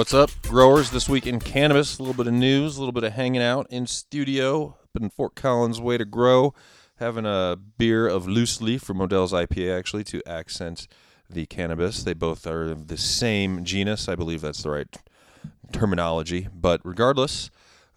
What's up, growers? This week in cannabis, a little bit of news, a little bit of hanging out in studio up in Fort Collins. Way to grow, having a beer of loose leaf from Odell's IPA actually to accent the cannabis. They both are the same genus, I believe that's the right terminology. But regardless,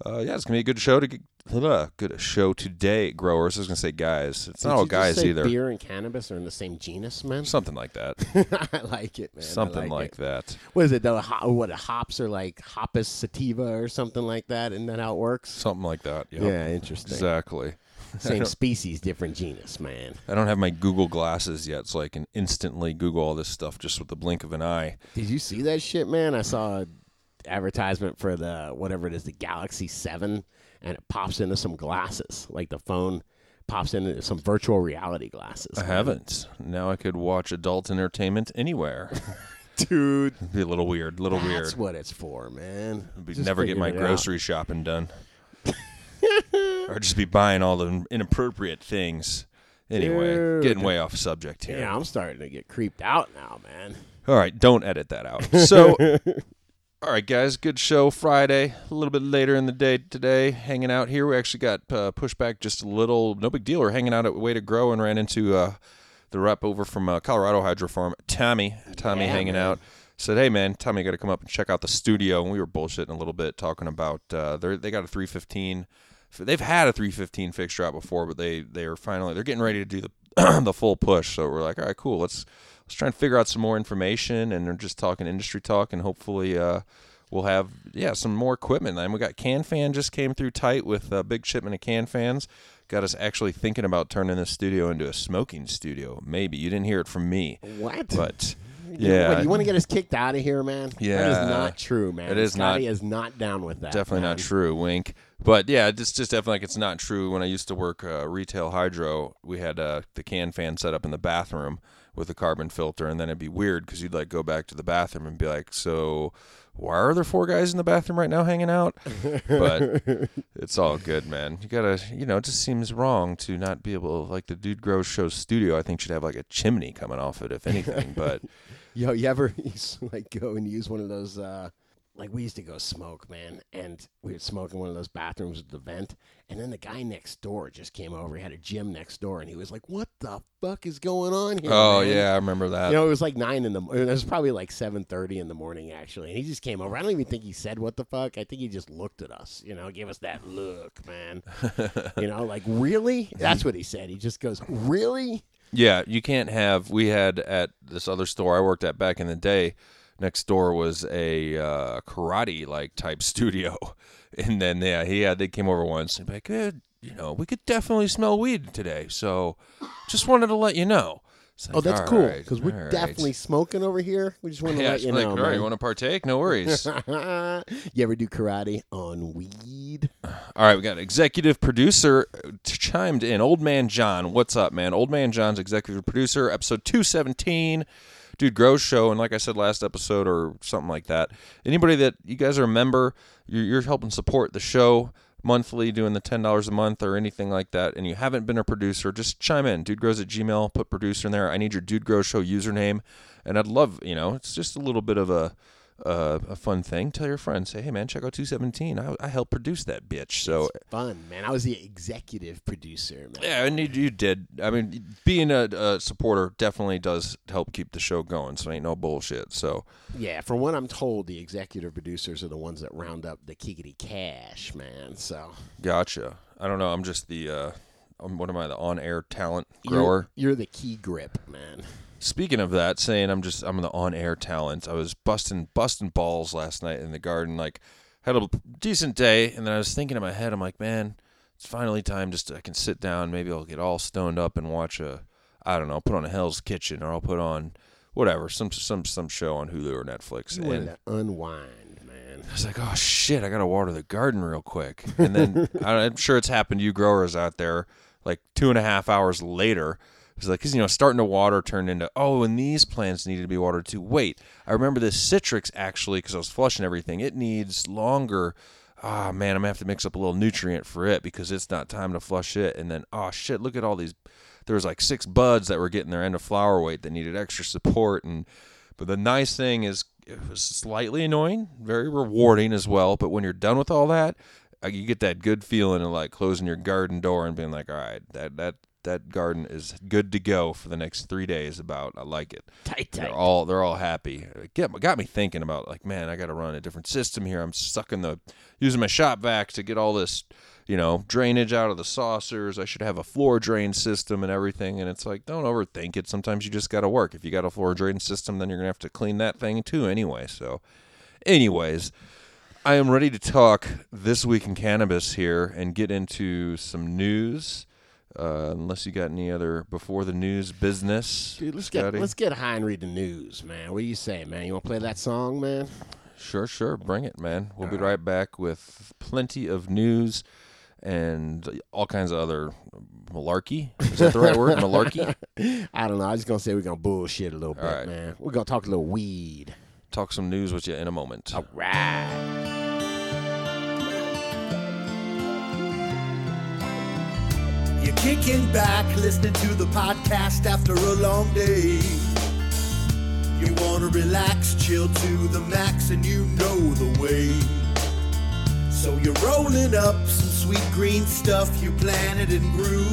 uh, yeah, it's gonna be a good show to good show today, growers. I was gonna say guys. It's Did not all guys either. Beer and cannabis are in the same genus, man. Something like that. I like it, man. I Something like it. that. What is it? The what hops are like hoppus sativa or something like that, and that how it works? Something like that. Yep. Yeah, interesting. Exactly. Same species, different genus, man. I don't have my Google glasses yet, so I can instantly Google all this stuff just with the blink of an eye. Did you see that shit, man? I saw an advertisement for the whatever it is, the Galaxy Seven, and it pops into some glasses, like the phone pops into some virtual reality glasses. I haven't. Now I could watch adult entertainment anywhere. dude. It'd be a little weird, little That's weird. That's what it's for, man. Be- Just never get my it out. grocery shopping done. or just be buying all the inappropriate things. Anyway, Dude. getting way off subject here. Yeah, I'm starting to get creeped out now, man. All right, don't edit that out. So, all right, guys, good show Friday. A little bit later in the day today, hanging out here. We actually got uh, pushed back just a little. No big deal. We're hanging out at Way to Grow and ran into uh, the rep over from uh, Colorado Hydro Farm, Tommy. Tommy Yeah, hanging man. out. Said, hey man, Tommy, got to come up and check out the studio. And we were bullshitting a little bit, talking about uh, they they got a 315. They've had a 315 fixture out before, but they they are finally they're getting ready to do the the full push. So we're like, all right, cool. Let's let's try and figure out some more information and they're just talking industry talk and hopefully uh, we'll have yeah some more equipment and we got can fan just came through tight with a big shipment of can fans got us actually thinking about turning the studio into a smoking studio maybe you didn't hear it from me What? but You yeah what, you want to get us kicked out of here, man? Yeah. is not true, man. It is Scotty not- is not down with that. definitely man. not true wink but yeah it's just definitely like it's not true when i used to work uh, retail hydro we had uh, the can fan set up in the bathroom with a carbon filter and then it'd be weird because you'd like go back to the bathroom and be like so why are there four guys in the bathroom right now hanging out but it's all good man you gotta you know it just seems wrong to not be able like the dude grows show studio i think should have like a chimney coming off it if anything but Yo, you ever like go and use one of those? uh Like we used to go smoke, man, and we would smoke in one of those bathrooms with the vent, and then the guy next door just came over. He had a gym next door, and he was like, "What the fuck is going on here?" oh man?" yeah i remember that You know, it was like nine in the. It was probably like seven thirty in the morning, actually. And he just came over. I don't even think he said what the fuck. I think he just looked at us. You know, gave us that look, man. you know, like really? That's what he said. He just goes, "Really?" Yeah, you can't have. We had at this other store I worked at back in the day. Next door was a uh, karate like type studio, and then yeah, he had they came over once and be like, "Eh, you know, we could definitely smell weed today. So, just wanted to let you know. It's Oh, that's "All cool right, because we're all right." definitely smoking over here. We just want to Yeah, let you like, know. all right, man. you want to partake? No worries. you ever do karate on weed? All right, we got executive producer uh, chimed in. Old Man John, what's up, man? Old Man John's executive producer, episode 217. Dude Grows Show. And like I said last episode or something like that, anybody that you guys are a member, you're, you're helping support the show monthly, doing the $10 a month or anything like that, and you haven't been a producer, just chime in. Dude Grows at Gmail, put producer in there. I need your Dude Grows Show username. And I'd love, you know, it's just a little bit of a uh, a fun thing. Tell your friends, say, hey man, check out 217. I, I helped produce that bitch. So Fun, man. I was the executive producer, man. yeah, and you, you did. I mean, being a, a supporter definitely does help keep the show going. So it ain't no bullshit. So Yeah, from what I'm told, the executive producers are the ones that round up the kickity cash, man. So gotcha. I don't know. I'm just the uh, um, what am I? The on-air talent You're- grower. You're, the key grip, man. Speaking of that, saying I'm just I'm the on-air talent. I was busting busting balls last night in the garden. Like had a decent day, and then I was thinking in my head, I'm like, man, it's finally time. Just I can sit down. Maybe I'll get all stoned up and watch a I don't know, put on a Hell's Kitchen, or I'll put on whatever some some some show on Hulu or Netflix. You and to unwind, man. I was like, oh shit, I gotta water the garden real quick. And then I- I'm sure it's happened to you growers out there. Like two and a half hours later, it's like, cause you know, starting to water turned into, oh, and these plants needed to be watered too. Wait, I remember this citrix actually, because I was flushing everything. It needs longer. Ah man, I'm gonna have to mix up a little nutrient for it because it's not time to flush it. And then, oh shit, look at all these. There was like six buds that were getting their end of flower weight that needed extra support. And but the nice thing is, it was slightly annoying, very rewarding as well. But when you're done with all that, you get that good feeling of like closing your garden door and being like, all right, that that that garden is good to go for the next three days. About I like it. Tight, tight. They're all they're all happy. It get got me thinking about like, man, I got to run a different system here. I'm sucking the using my shop vac to get all this, you know, drainage out of the saucers. I should have a floor drain system and everything. And it's like, don't overthink it. Sometimes you just got to work. If you got a floor drain system, then you're gonna have to clean that thing too anyway. So, anyways. I am ready to talk this week in cannabis here and get into some news. Uh, unless you got any other before the news business, Dude, let's get let's get high and read the news, man. What do you say, man? You want to play that song, man? Sure, sure. Bring it, man. We'll be right back with plenty of news and all kinds of other malarkey. Is that the right word? Malarkey? I don't know. I was gonna say we're gonna bullshit a little bit, All right. man. We're gonna talk a little weed. Talk some news with you in a moment. All right. You're kicking back, listening to the podcast after a long day. You wanna relax, chill to the max, and you know the way. So you're rolling up some sweet green stuff you planted and grew.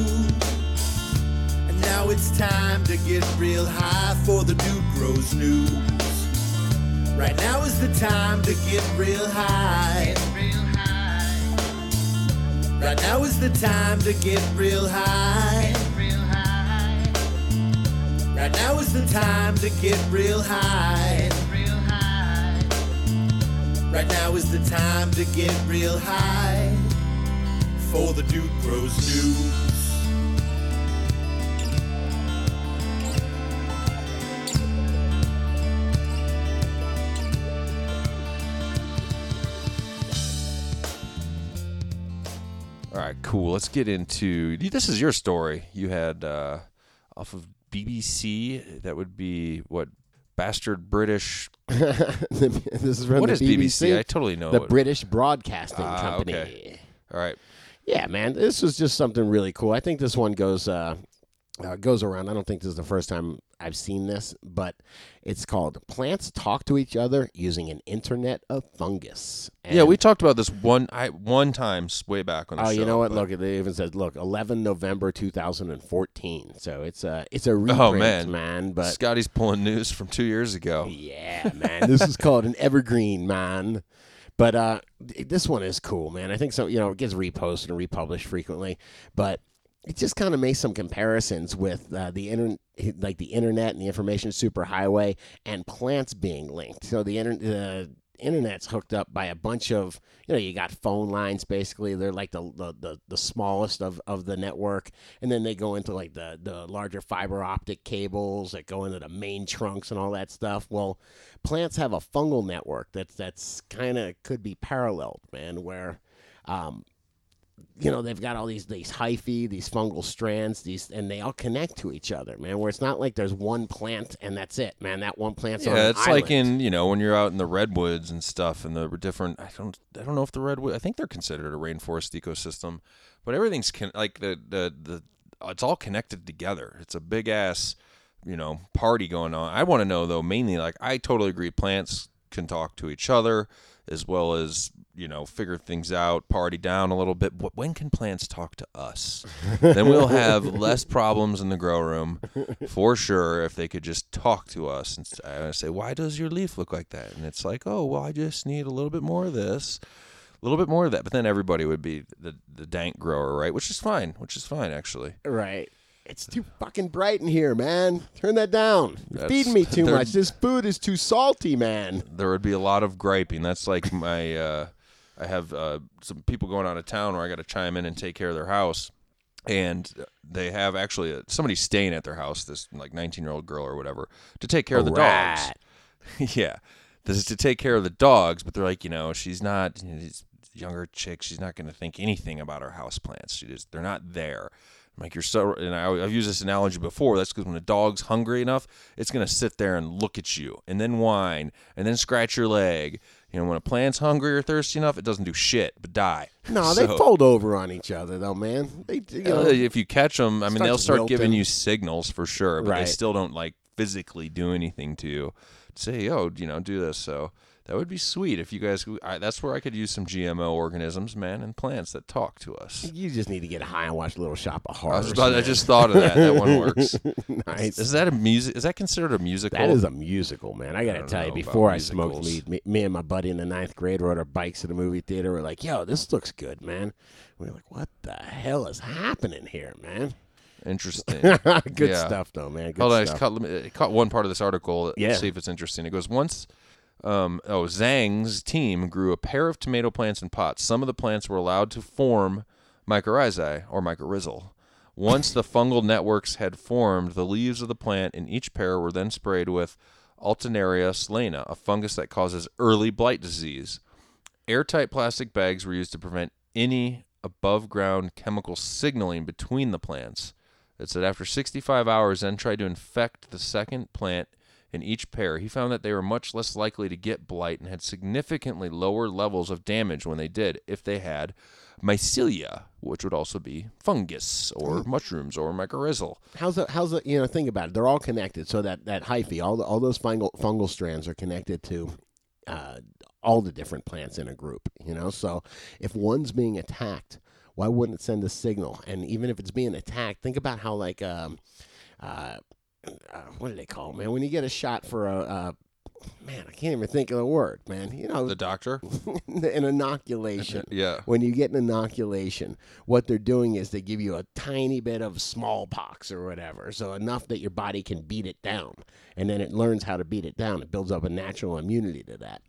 And now it's time to get real high for the Dude Grows News. Right now is the time to get real high. Right now is the time to get real high. Right now is the time to get real high. Right now is the time to get real high. For the Dude Grows News. Right, cool. Let's get into this. Is your story? You had uh, off of BBC. That would be what bastard British. this is from What the is BBC. BBC? I totally know the it. British Broadcasting Ah, Company. okay. All right. Yeah, man, this was just something really cool. I think this one goes uh, uh, goes around. I don't think this is the first time I've seen this, but it's called "Plants Talk to Each Other Using an Internet of Fungus." yeah, we talked about this one. I one time way back on the Oh, show. you know what? but- Look, it even says, "Look, 11 November 2014." So it's a it's a reprint, man. man. But Scotty's pulling news from two years ago. yeah, man, this is called an evergreen, man. But uh, this one is cool, man. I think so. You know, it gets reposted and republished frequently, but it just kind of makes some comparisons with uh, the internet, like the internet and the information superhighway, and plants being linked. So the internet. Uh, internet's hooked up by a bunch of you know you got phone lines basically they're like the the, the, the smallest of, of the network and then they go into like the, the larger fiber optic cables that go into the main trunks and all that stuff well plants have a fungal network that's that's kind of could be paralleled man where um, you know they've got all these these hyphae these fungal strands these and they all connect to each other man where it's not like there's one plant and that's it man that one plant's on Yeah, an it's like in you know when you're out in the redwoods and stuff, and the different. I don't I don't know if the redwood. I think they're considered a rainforest ecosystem, but everything's con- like the the the. It's all connected together. It's a big ass, you know, party going on. I want to know though, mainly like I totally agree. Plants can talk to each other as well as you know figure things out, party down a little bit. Wh- When can plants talk to us? then we'll have less problems in the grow room for sure if they could just talk to us and uh, say, "Why does your leaf look like that?" And it's like, "Oh, well, I just need a little bit more of this." A little bit more of that. But then everybody would be the the dank grower, right? Which is fine. Which is fine actually. Right. It's too fucking bright in here, man. Turn that down. You're feeding me too much. This food is too salty, man. there would be a lot of griping. That's like my uh, I have uh, some people going out of town where I got to chime in and take care of their house, and they have actually uh somebody staying at their house, this like 19 year old girl or whatever, to take care of the dogs. Yeah, this is to take care of the dogs, but they're like, you know, she's not you know, younger chick. She's not going to think anything about her house plants. She just they're not there. I'm like you're so, and I, I've used this analogy before. That's because when a dog's hungry enough, it's going to sit there and look at you, and then whine, and then scratch your leg. You know, when a plant's hungry or thirsty enough, it doesn't do shit but die. No, they fold over on each other, though, man. They, you know, uh, if you catch them, I mean, they'll start giving you signals for sure, but they still don't like physically do anything to you. Say, oh, you know, do this. So that would be sweet if you guys. I, that's where I could use some GMO organisms, man, and plants that talk to us. you just need to get high and watch Little Shop of I, Horrors. was about, I just thought of that. That one works. nice. Is that a music? Is that considered a musical? That is a musical, man. I gotta don't tell you, before I smoked weed, me, me and my buddy in the ninth grade rode our bikes to the movie theater. We're like, "Yo, this looks good, man." We are like, "What the hell is happening here, man?" interesting. good Yeah. stuff, though, man. Good Hold on, I stuff. caught, let me- I caught one part of this article. Yeah. See if it's interesting. It goes once. Um, oh, Zhang's team grew a pair of tomato plants in pots. Some of the plants were allowed to form mycorrhizae or mycorrhizal. Once the fungal networks had formed, the leaves of the plant in each pair were then sprayed with Alternaria solani, a fungus that causes early blight disease. Airtight plastic bags were used to prevent any above ground chemical signaling between the plants. It said after 65 hours, then tried to infect the second plant in each pair. He found that they were much less likely to get blight and had significantly lower levels of damage when they did, if they had mycelia, which would also be fungus or mushrooms or mycorrhizal. How's that? how's the you know think about it? They're all connected. So that that hyphae, all the, all those fungal fungal strands are connected to uh, all the different plants in a group. You know, so if one's being attacked, why wouldn't it send a signal? And even if it's being attacked, think about how like um, uh, uh, what do they call it, man? When you get a shot for a uh, man, I can't even think of the word, man. You know, The doctor? an inoculation. Yeah. When you get an inoculation, what they're doing is they give you a tiny bit of smallpox or whatever, so enough that your body can beat it down, and then it learns how to beat it down. It builds up a natural immunity to that.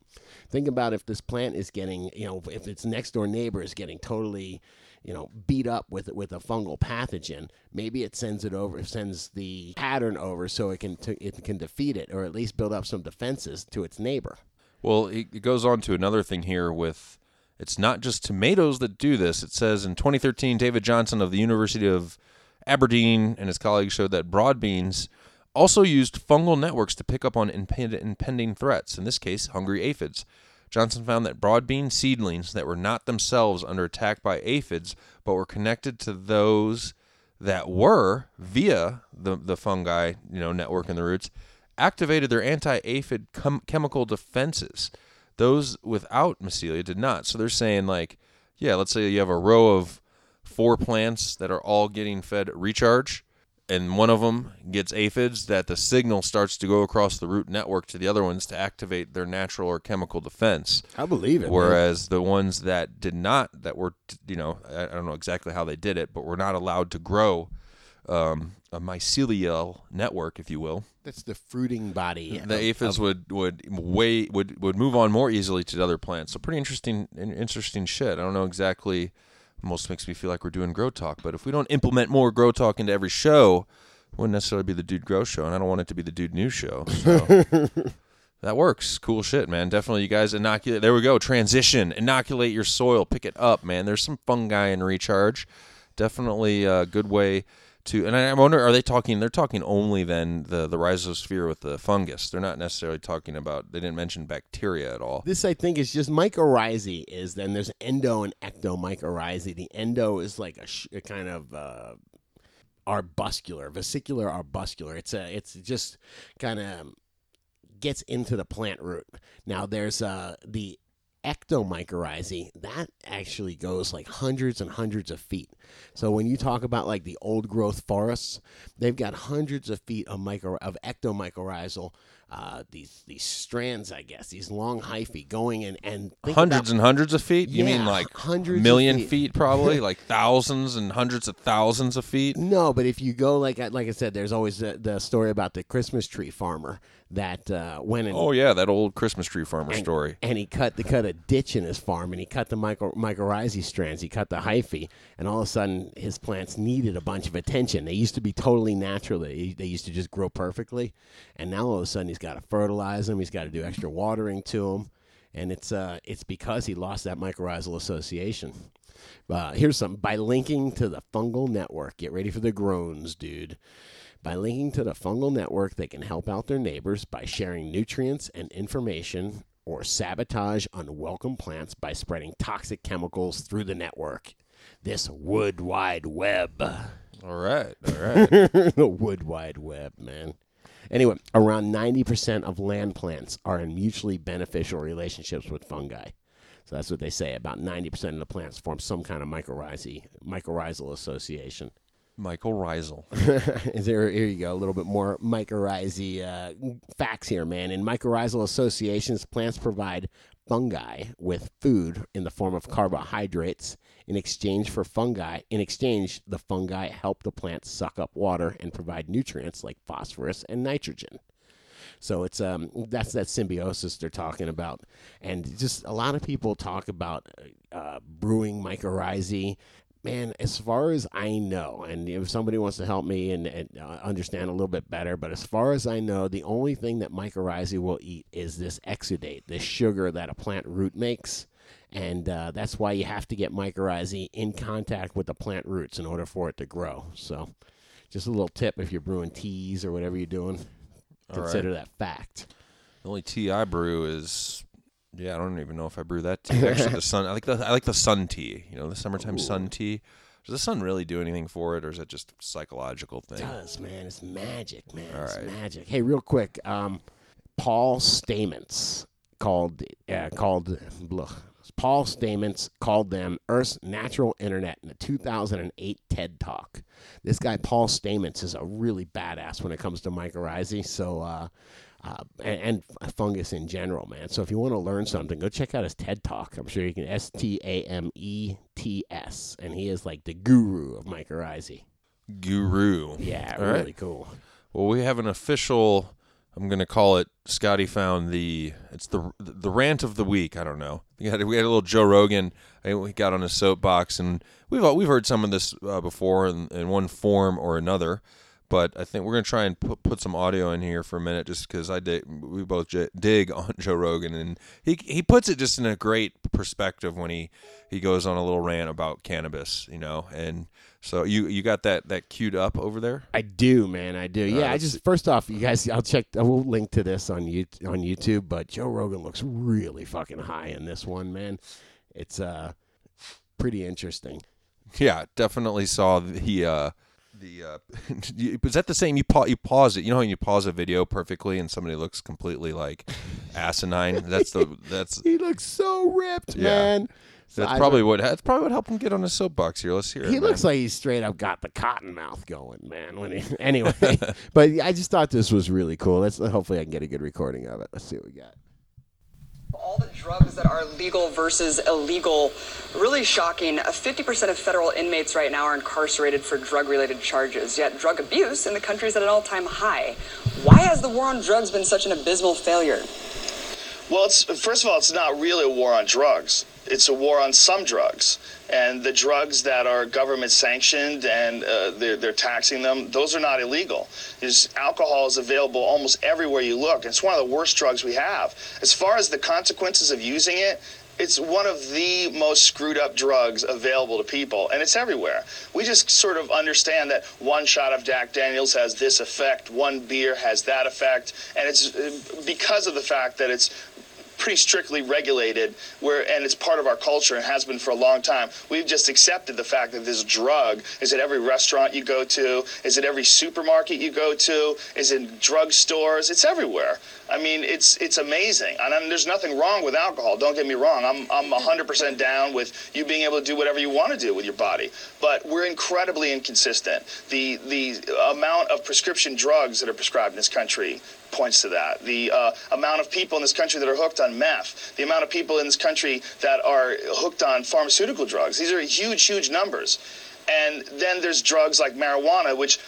Think about if this plant is getting, you know, if its next door neighbor is getting totally, you know, beat up with with a fungal pathogen. Maybe it sends it over, sends the pattern over, so it can t- it can defeat it, or at least build up some defenses to its neighbor. Well, it, goes on to another thing here with it's not just tomatoes that do this. It says in 2013, David Johnson of the University of Aberdeen and his colleagues showed that broad beans also used fungal networks to pick up on impend- impending threats, in this case, hungry aphids. Johnson found that broad bean seedlings that were not themselves under attack by aphids, but were connected to those that were via the the fungi, you know, network in the roots, activated their anti-aphid chem- chemical defenses. Those without mycelia did not. So they're saying like, yeah, let's say you have a row of four plants that are all getting fed recharge, and one of them gets aphids, that the signal starts to go across the root network to the other ones to activate their natural or chemical defense. I believe it. man. Whereas the ones that did not, that were, you know, I don't know exactly how they did it, but were not allowed to grow um, a mycelial network, if you will. That's the fruiting body. The aphids of- would would way would would move on more easily to the other plants. So pretty interesting, interesting shit. I don't know exactly. Most makes me feel like we're doing grow talk, but if we don't implement more grow talk into every show, it wouldn't necessarily be the Dude Grow show, and I don't want it to be the Dude News show. So. That works. Cool shit, man. Definitely, you guys inoculate. There we go. Transition. Inoculate your soil. Pick it up, man. There's some fungi in recharge. Definitely a good way to. And I wonder, are they talking? They're talking only then the the rhizosphere with the fungus. They're not necessarily talking about. They didn't mention bacteria at all. This I think is just mycorrhizae. Is then there's endo and ectomycorrhizae. The endo is like a, sh- a kind of uh, arbuscular, vesicular arbuscular. It's a it's just kind of gets into the plant root. Now there's uh, the ectomycorrhizae, that actually goes like hundreds and hundreds of feet. So when you talk about like the old growth forests, they've got hundreds of feet of micro of ectomycorrhizal. Uh, these these strands, I guess, these long hyphae going in and think hundreds about- and hundreds of feet. You mean like hundreds million feet. feet, probably like thousands and hundreds of thousands of feet. No, but if you go like I- like I said, there's always the, the story about the Christmas tree farmer that uh, went and Oh yeah, that old Christmas tree farmer and, story. and he cut the cut a ditch in his farm and he cut the micro mycorrhizae strands. He cut the hyphae, and all of a sudden his plants needed a bunch of attention. They used to be totally natural. They they used to just grow perfectly, and now all of a sudden he's got to fertilize them. He's got to do extra watering to them, and it's uh it's because he lost that mycorrhizal association. Uh, here's some by linking to the fungal network. Get ready for the groans, dude. By linking to the fungal network, they can help out their neighbors by sharing nutrients and information or sabotage unwelcome plants by spreading toxic chemicals through the network. This wood wide web. All right, all right. the wood wide web, man. Anyway, around 90% of land plants are in mutually beneficial relationships with fungi. So that's what they say. About 90% of the plants form some kind of mycorrhizae, mycorrhizal association. Michael Reisel. Is there here you go a little bit more mycorrhizae uh, facts here, man. In mycorrhizal associations, plants provide fungi with food in the form of carbohydrates in exchange for fungi. In exchange, the fungi help the plant suck up water and provide nutrients like phosphorus and nitrogen. So it's um that's that symbiosis they're talking about, and just a lot of people talk about uh, brewing mycorrhizae. Man, as far as I know, and if somebody wants to help me and, and uh, understand a little bit better, but as far as I know, the only thing that mycorrhizae will eat is this exudate, this sugar that a plant root makes. And uh, that's why you have to get mycorrhizae in contact with the plant roots in order for it to grow. So, just a little tip if you're brewing teas or whatever you're doing, consider that fact. The only tea I brew is yeah, I don't even know if I brew that tea. Actually, the sun. I like the I like the sun tea. You know, the summertime sun tea. Does the sun really do anything for it, or is it just a psychological thing? It does, man. It's magic, man. All it's right. magic. Hey, real quick, um, Paul Stamets called uh, called blah, Paul Stamets called them Earth's natural internet in a 2008 TED Talk. This guy Paul Stamets is a really badass when it comes to mycorrhizae. So. Uh, uh, and, and fungus in general, man. So if you want to learn something, go check out his TED Talk. I'm sure you can S T A M E T S, and he is like the guru of mycorrhizae. Guru. Yeah, All really right. cool. Well, we have an official. I'm going to call it. Scotty found the. It's the the rant of the week. I don't know. We had we had a little Joe Rogan. I we got on a soapbox, and we've all- we've heard some of this uh, before in, in one form or another. But I think we're going to try and put, put some audio in here for a minute, just because I dig, we both j- dig on Joe Rogan, and he he puts it just in a great perspective when he he goes on a little rant about cannabis, you know. And so you you got that that queued up over there. I do, man. I do. Yeah, I just first off, you guys, I'll check. I will link to this on you on YouTube. But Joe Rogan looks really fucking high in this one, man. It's uh pretty interesting. Yeah, definitely saw the uh the uh was that the same you pa- you pause it you know how you pause a video perfectly and somebody looks completely like asinine that's the that's He looks so ripped, Yeah. man. So that's I- probably what that's probably what helped him get on his soapbox here let's hear it He man. looks like he's straight up got the cotton mouth going, man. When he, anyway, but I just thought this was really cool. Let's hopefully I can get a good recording of it. Let's see what we got. All the drugs that are legal versus illegal. Really shocking. Uh, 50% of federal inmates right now are incarcerated for drug related charges, yet drug abuse in the country is at an all time high. Why has the war on drugs been such an abysmal failure? Well, it's first of all, it's not really a war on drugs. It's a war on some drugs, and the drugs that are government sanctioned and uh, they're, they're taxing them. Those are not illegal. There's alcohol is available almost everywhere you look. It's one of the worst drugs we have. As far as the consequences of using it. It's one of the most screwed up drugs available to people, and it's everywhere. We just sort of understand that one shot of Jack Daniels has this effect, one beer has that effect, and it's uh, because of the fact that it's pretty strictly regulated, where and it's part of our culture and has been for a long time. We've just accepted the fact that this drug is at every restaurant you go to, is at every supermarket you go to, is in drugstores. It's everywhere. I mean, it's it's amazing, and I there's nothing wrong with alcohol. Don't get me wrong. I'm I'm 100% down with you being able to do whatever you want to do with your body, but we're incredibly inconsistent. The the amount of prescription drugs that are prescribed in this country points to that. The uh, amount of people in this country that are hooked on meth, the amount of people in this country that are hooked on pharmaceutical drugs. These are huge, huge numbers. And then there's drugs like marijuana, which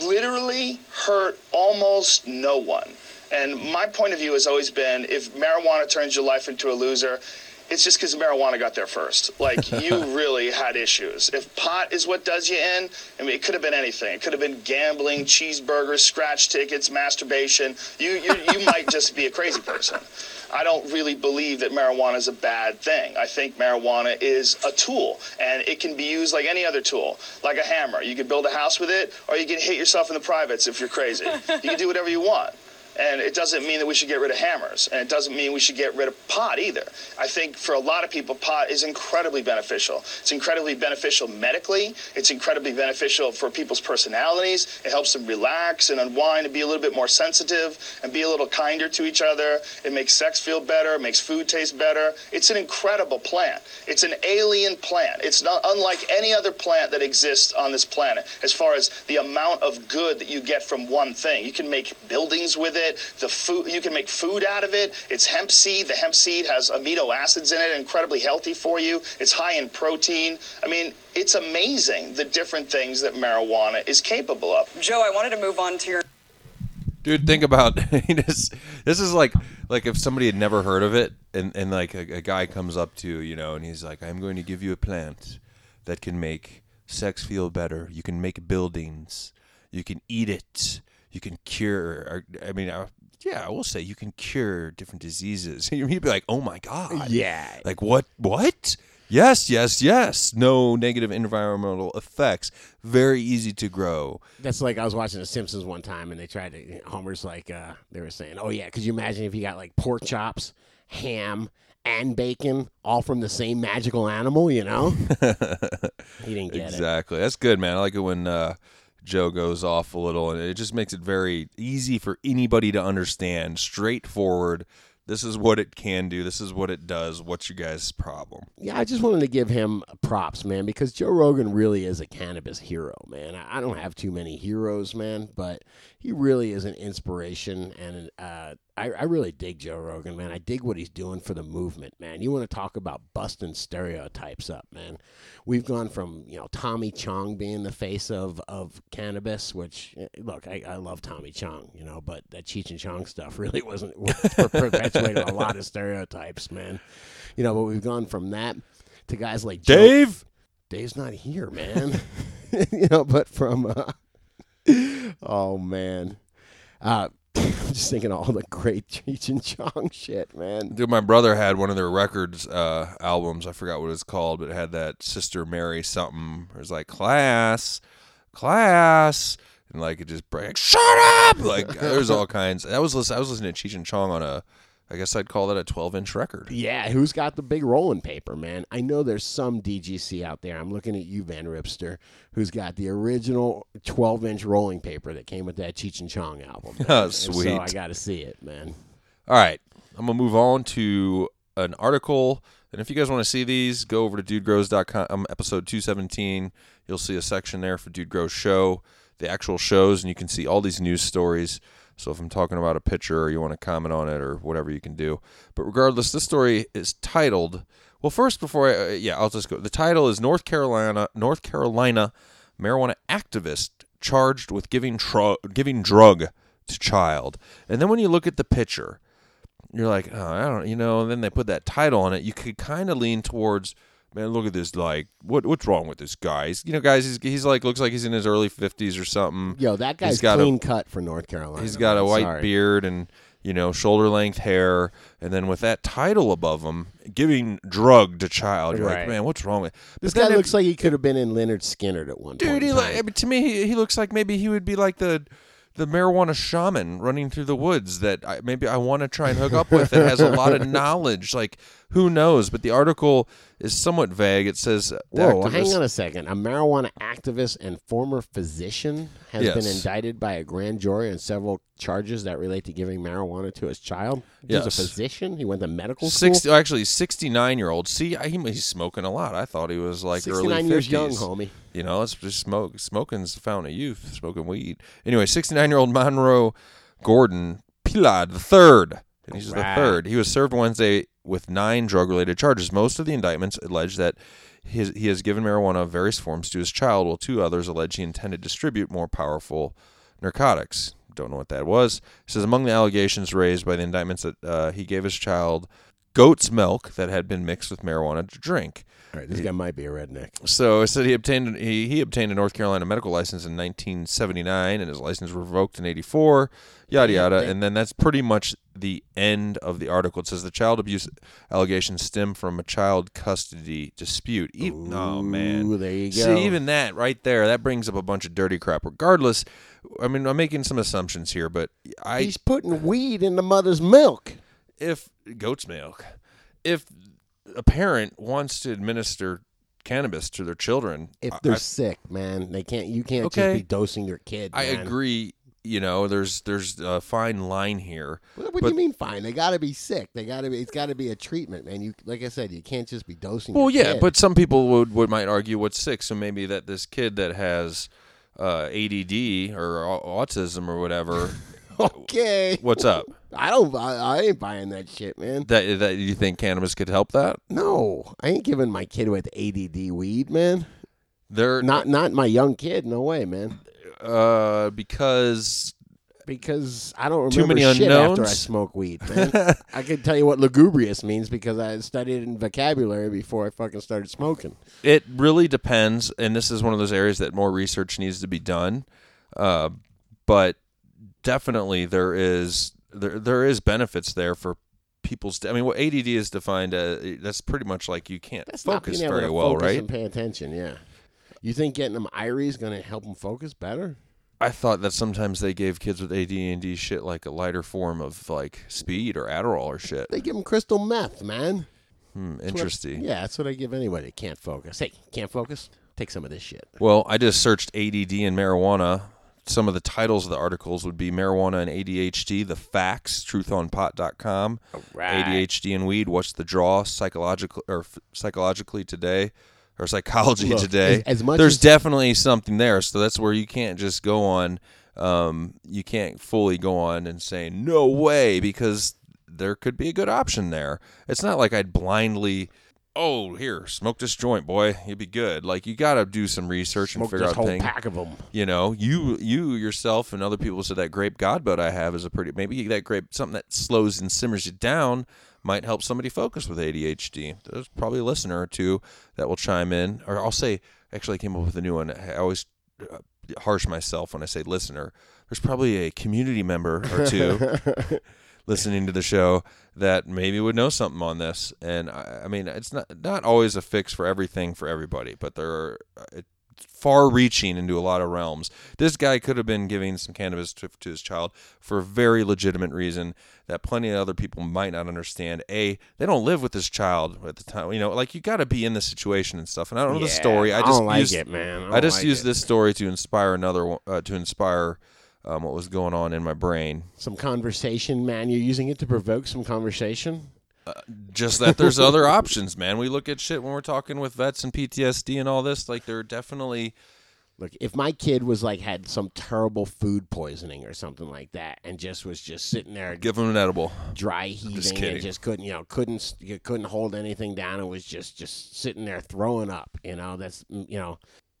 literally hurt almost no one. And my point of view has always been if marijuana turns your life into a loser, it's just because marijuana got there first. Like you really had issues. If pot is what does you in, I mean, it could have been anything. It could have been gambling, cheeseburgers, scratch tickets, masturbation. You you, you might just be a crazy person. I don't really believe that marijuana is a bad thing. I think marijuana is a tool, and it can be used like any other tool, like a hammer. You can build a house with it, or you can hit yourself in the privates if you're crazy. You can do whatever you want. And it doesn't mean that we should get rid of hammers, and it doesn't mean we should get rid of pot either. I think for a lot of people, pot is incredibly beneficial. It's incredibly beneficial medically. It's incredibly beneficial for people's personalities. It helps them relax and unwind and be a little bit more sensitive and be a little kinder to each other. It makes sex feel better. It makes food taste better. It's an incredible plant. It's an alien plant. It's not unlike any other plant that exists on this planet as far as the amount of good that you get from one thing. You can make buildings with it. The food you can make food out of it. It's hemp seed. The hemp seed has amino acids in it, incredibly healthy for you. It's high in protein. I mean, it's amazing the different things that marijuana is capable of. Joe, I wanted to move on to your Dude, think about this. This is like like if somebody had never heard of it, and and like a, a guy comes up to you, you know, and he's like, "I'm going to give you a plant that can make sex feel better. You can make buildings. You can eat it. You can cure. Or, I mean, I, yeah, I will say you can cure different diseases." You'd be like, "Oh my god, Yeah. like what? What?" Yes, yes, yes. No negative environmental effects. Very easy to grow. That's like I was watching The Simpsons one time, and they tried to. Homer's like, uh, they were saying, "Oh yeah, could you imagine if you got like pork chops, ham, and bacon, all from the same magical animal?" You know? he didn't get it. exactly. That's good, man. I like it when uh, Joe goes off a little, and it just makes it very easy for anybody to understand. Straightforward. This is what it can do. This is what it does. What's your guys' problem? Yeah, I just wanted to give him props, man, because Joe Rogan really is a cannabis hero, man. I don't have too many heroes, man, but he really is an inspiration, and uh, I, I really dig Joe Rogan, man. I dig what he's doing for the movement, man. You want to talk about busting stereotypes up, man? We've gone from you know Tommy Chong being the face of of cannabis, which eh, look, I, I love Tommy Chong, you know, but that Cheech and Chong stuff really wasn't per- perpetuated a lot of stereotypes, man. You know, but we've gone from that to guys like Joe- Dave? Dave's not here, man. you know, but from uh, oh man, uh, I'm just thinking of all the great Cheech and Chong shit, man. Dude, my brother had one of their records uh, albums. I forgot what it's called, but it had that Sister Mary something. It was like class, class, and like it just break. Shut up! Like there's all kinds. I was listen, I was listening to Cheech and Chong on a, I guess I'd call that a 12 inch record. Yeah, who's got the big rolling paper, man? I know there's some DGC out there. I'm looking at you, Van Ripster, who's got the original 12 inch rolling paper that came with that Cheech and Chong album. Oh, And So sweet. I got to see it, man. All right, I'm gonna move on to an article, and if you guys want to see these, go over to DudeGrows.com, um, episode 217. You'll see a section there for Dude Grows Show, the actual shows, and you can see all these news stories. So if I'm talking about a picture or you want to comment on it or whatever, you can do. But regardless, this story is titled. Well, first, before I, uh, yeah, I'll just go. The title is North Carolina, North Carolina marijuana activist charged with giving tru- giving drug to child. And then when you look at the picture, you're like, oh, I don't, you know. And then they put that title on it. You could kind of lean towards, man, look at this. Like, what what's wrong with this guy? He's, you know, guys, he's, he's like looks like he's in his early fifties or something. Yo, that He's guy's got a- clean cut for North Carolina. He's got a white Sorry. beard and you know shoulder length hair, and then with that title above him, giving drug to child. You're like, man, what's wrong with This But guy if- looks like he could have been in Lynyrd Skynyrd at one dude? point. He like. I mean, to me, he, he looks like maybe he would be like the the marijuana shaman running through the woods that I, maybe I want to try and hook up with that has a lot of knowledge. Like who knows? But the article is somewhat vague. It says Whoa, activist- hang on a second. A marijuana activist and former physician has been indicted by a grand jury on several charges that relate to giving marijuana to his child. He's a physician. He went to medical school. 60, actually, sixty-nine year old. See, I, he, he's smoking a lot. I thought he was like early 69 years young, homie. You know, it's just smoke. Smoking's the fountain of youth. Smoking weed. Anyway, sixty-nine-year-old Monroe Gordon Pilad the third, and he's Right. the third. He was served Wednesday with nine drug-related charges. Most of the indictments allege that his, he has given marijuana of various forms to his child, while two others allege he intended to distribute more powerful narcotics. Don't know what that was. It says among the allegations raised by the indictments that uh, he gave his child goat's milk that had been mixed with marijuana to drink. All right, this guy might be a redneck. So it said he obtained he, he obtained a North Carolina medical license in 1979, and his license revoked in '84. Yada yada, and then that's pretty much the end of the article. It says the child abuse allegations stem from a child custody dispute. E- oh man, there you go. See, even that right there, that brings up a bunch of dirty crap. Regardless, I mean, I'm making some assumptions here, but I He's putting weed in the mother's milk. If goat's milk, if a parent wants to administer cannabis to their children, If they're I, sick, man, they can't. You can't Okay. just be dosing your kid. I man. agree. You know, there's there's a fine line here. What, what but- do you mean fine? They got to be sick. They got to be. It's got to be a treatment, man. You like I said, you can't just be dosing. Well, yeah, kid. but some people would, would might argue what's sick. So maybe that this kid that has uh, ADD or autism or whatever, okay. what's up? I don't. I, I ain't buying that shit, man. That that you think cannabis could help that? No, I ain't giving my kid with ADD weed, man. They're Not not my young kid. No way, man. uh, because Because I don't remember Too many shit after I smoke weed, man. I can tell you what lugubrious means because I studied in vocabulary before I fucking started smoking. It really depends, and this is one of those areas that more research needs to be done. Uh, but definitely, there is there there is benefits there for people's. I mean, what ADD is defined as that's pretty much like you can't That's focus very well, focus right? and pay attention. Yeah. You think getting them Irie is going to help them focus better? I thought that sometimes they gave kids with ADD and D shit like a lighter form of like speed or Adderall or shit. They give them crystal meth, man. Hmm, That's what- interesting. yeah, that's what I give anybody that can't focus. Hey, can't focus? Take some of this shit. Well, I just searched ADD and marijuana. Some of the titles of the articles would be Marijuana and ADHD, The Facts, truthonpot.com, right. ADHD and Weed, What's the Draw, Psychological or Psychologically Today, or Psychology Look, Today. as- as much There's as- definitely something there. So that's where you can't just go on, um, you can't fully go on and say, no way, because there could be a good option there. It's not like I'd blindly. Oh, here, smoke this joint, boy. You'd be good. Like you got to do some research and Smoke figure this out whole things. pack of them. You know, you you yourself and other people said that grape godbud I have is a pretty maybe that grape something that slows and simmers you down might help somebody focus with ADHD. There's probably a listener or two that will chime in, or I'll say actually I came up with a new one. I always uh, harsh myself when I say listener. There's probably a community member or two listening to the show that maybe would know something on this. And I, I mean, it's not not always a fix for everything for everybody, but there are uh, far reaching into a lot of realms. This guy could have been giving some cannabis to, to his child for a very legitimate reason that plenty of other people might not understand. A, they don't live with this child at the time. You know, like you got to be in the situation and stuff. And I don't know the story. I I just don't like used, it, man. I I, just like used it. this story to inspire another uh, to inspire um, what was going on in my brain. Some conversation, man. You're using it to provoke some conversation. just that there's other options, man. We look at shit when we're talking with vets and PTSD and all this. Like there are definitely Look, if my kid was like had some terrible food poisoning or something like that, and just was just sitting there give him an edible. dry heaving kidding. and just couldn't, you know, couldn't you couldn't hold anything down and was just just sitting there throwing up. You know, that's mm, you know.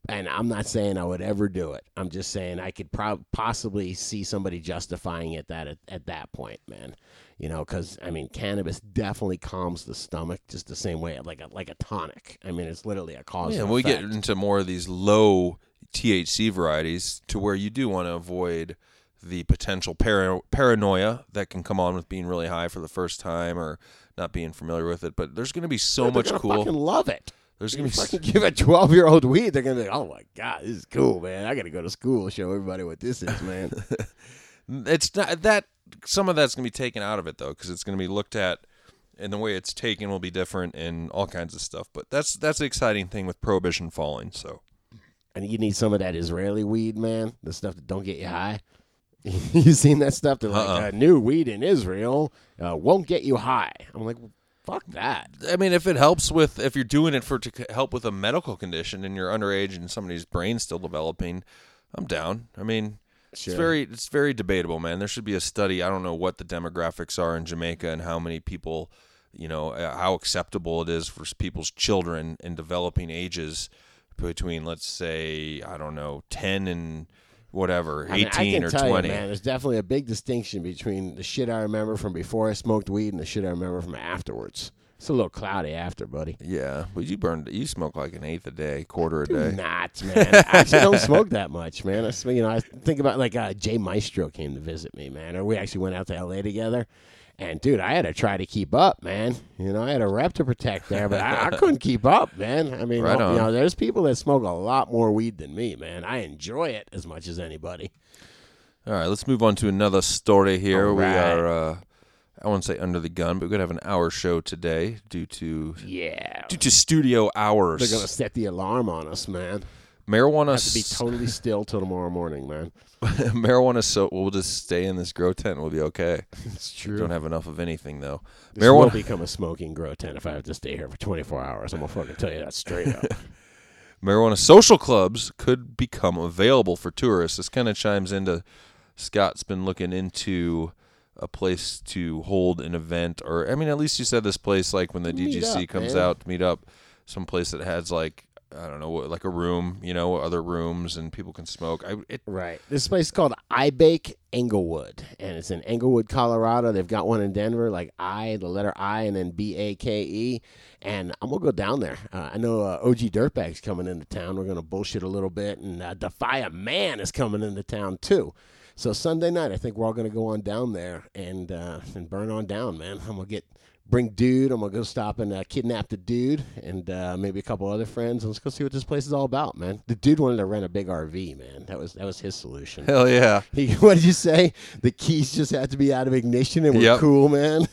And I'm not saying I would ever do it. I'm just saying I could prob- possibly see somebody justifying it that at, at that point, man. You know, because I mean, cannabis definitely calms the stomach just the same way, like a like a tonic. I mean, it's literally a cause. Yeah, and we get into more of these low THC varieties to where you do want to avoid the potential para- paranoia that can come on with being really high for the first time or not being familiar with it. But there's going to be so They're much cool. Fucking love it. There's gonna be fucking give a 12 year old weed, they're gonna be like, oh my god, this is cool, man. I gotta go to school, show everybody what this is, man. it's not that some of that's going to be taken out of it though because it's going to be looked at and the way it's taken will be different and all kinds of stuff but that's that's the exciting thing with prohibition falling so and you need some of that Israeli weed, man. The stuff that don't get you high. you seen that stuff? They're like, Uh-uh. uh, new weed in Israel uh, won't get you high. I'm like, fuck that. i mean if it helps with if you're doing it for to help with a medical condition and you're underage and somebody's brain's still developing i'm down i mean Sure. it's very it's very debatable man there should be a study i don't know what the demographics are in jamaica and how many people you know uh, how acceptable it is for people's children in developing ages between let's say i don't know 10 and whatever I mean, 18 I can or tell 20 You, man, there's definitely a big distinction between the shit I remember from before I smoked weed and the shit I remember from afterwards. It's a little cloudy after, buddy. yeah but you burned you smoke like an eighth a day quarter a day Not, man. I actually don't smoke that much, man. I, you know, I think about like uh, Jay Maestro came to visit me, man, or we actually went out to L.A. together. And dude, I had to try to keep up, man. You know, I had a rep to protect there, but I, I couldn't keep up, man. I mean, Right you know, there's people that smoke a lot more weed than me, man. I enjoy it as much as anybody. All right, let's move on to another story here. All We are, uh, I won't say under the gun, but we're gonna have an hour show today due to Yeah, due to studio hours. they're gonna set the alarm on us, man. Marijuana, Have to be totally still till tomorrow morning, man. marijuana. So we'll just stay in this grow tent. We'll be okay. It's true. We Don't have enough of anything though. This will become a smoking grow tent if I have to stay here for 24 hours. I'm gonna fucking tell you that straight up. marijuana social clubs could become available for tourists. This kind of chimes into Scott's been looking into a place to hold an event, or I mean, at least you said this place like when the Meet DGC up, comes man. out to meet up, some place that has like I don't know, like a room, you know, other rooms, and people can smoke. I it, Right. This place is called iBake Englewood, and it's in Englewood, Colorado. They've got one in Denver, like I, the letter I, and then B A K E. And I'm gonna go down there. Uh, I know uh, OG Dirtbag's coming into town. We're gonna bullshit a little bit, and uh, Defy a Man is coming into town too. So Sunday night, I think we're all gonna go on down there and uh, and burn on down, man. I'm gonna get bring dude. I'm gonna go stop and uh, kidnap the dude and uh, maybe a couple other friends. And let's go see what this place is all about, man. The dude wanted to rent a big RV, man. That was that was his solution. hell yeah, He, what did you say? The keys just had to be out of ignition and we're Yep. cool, man.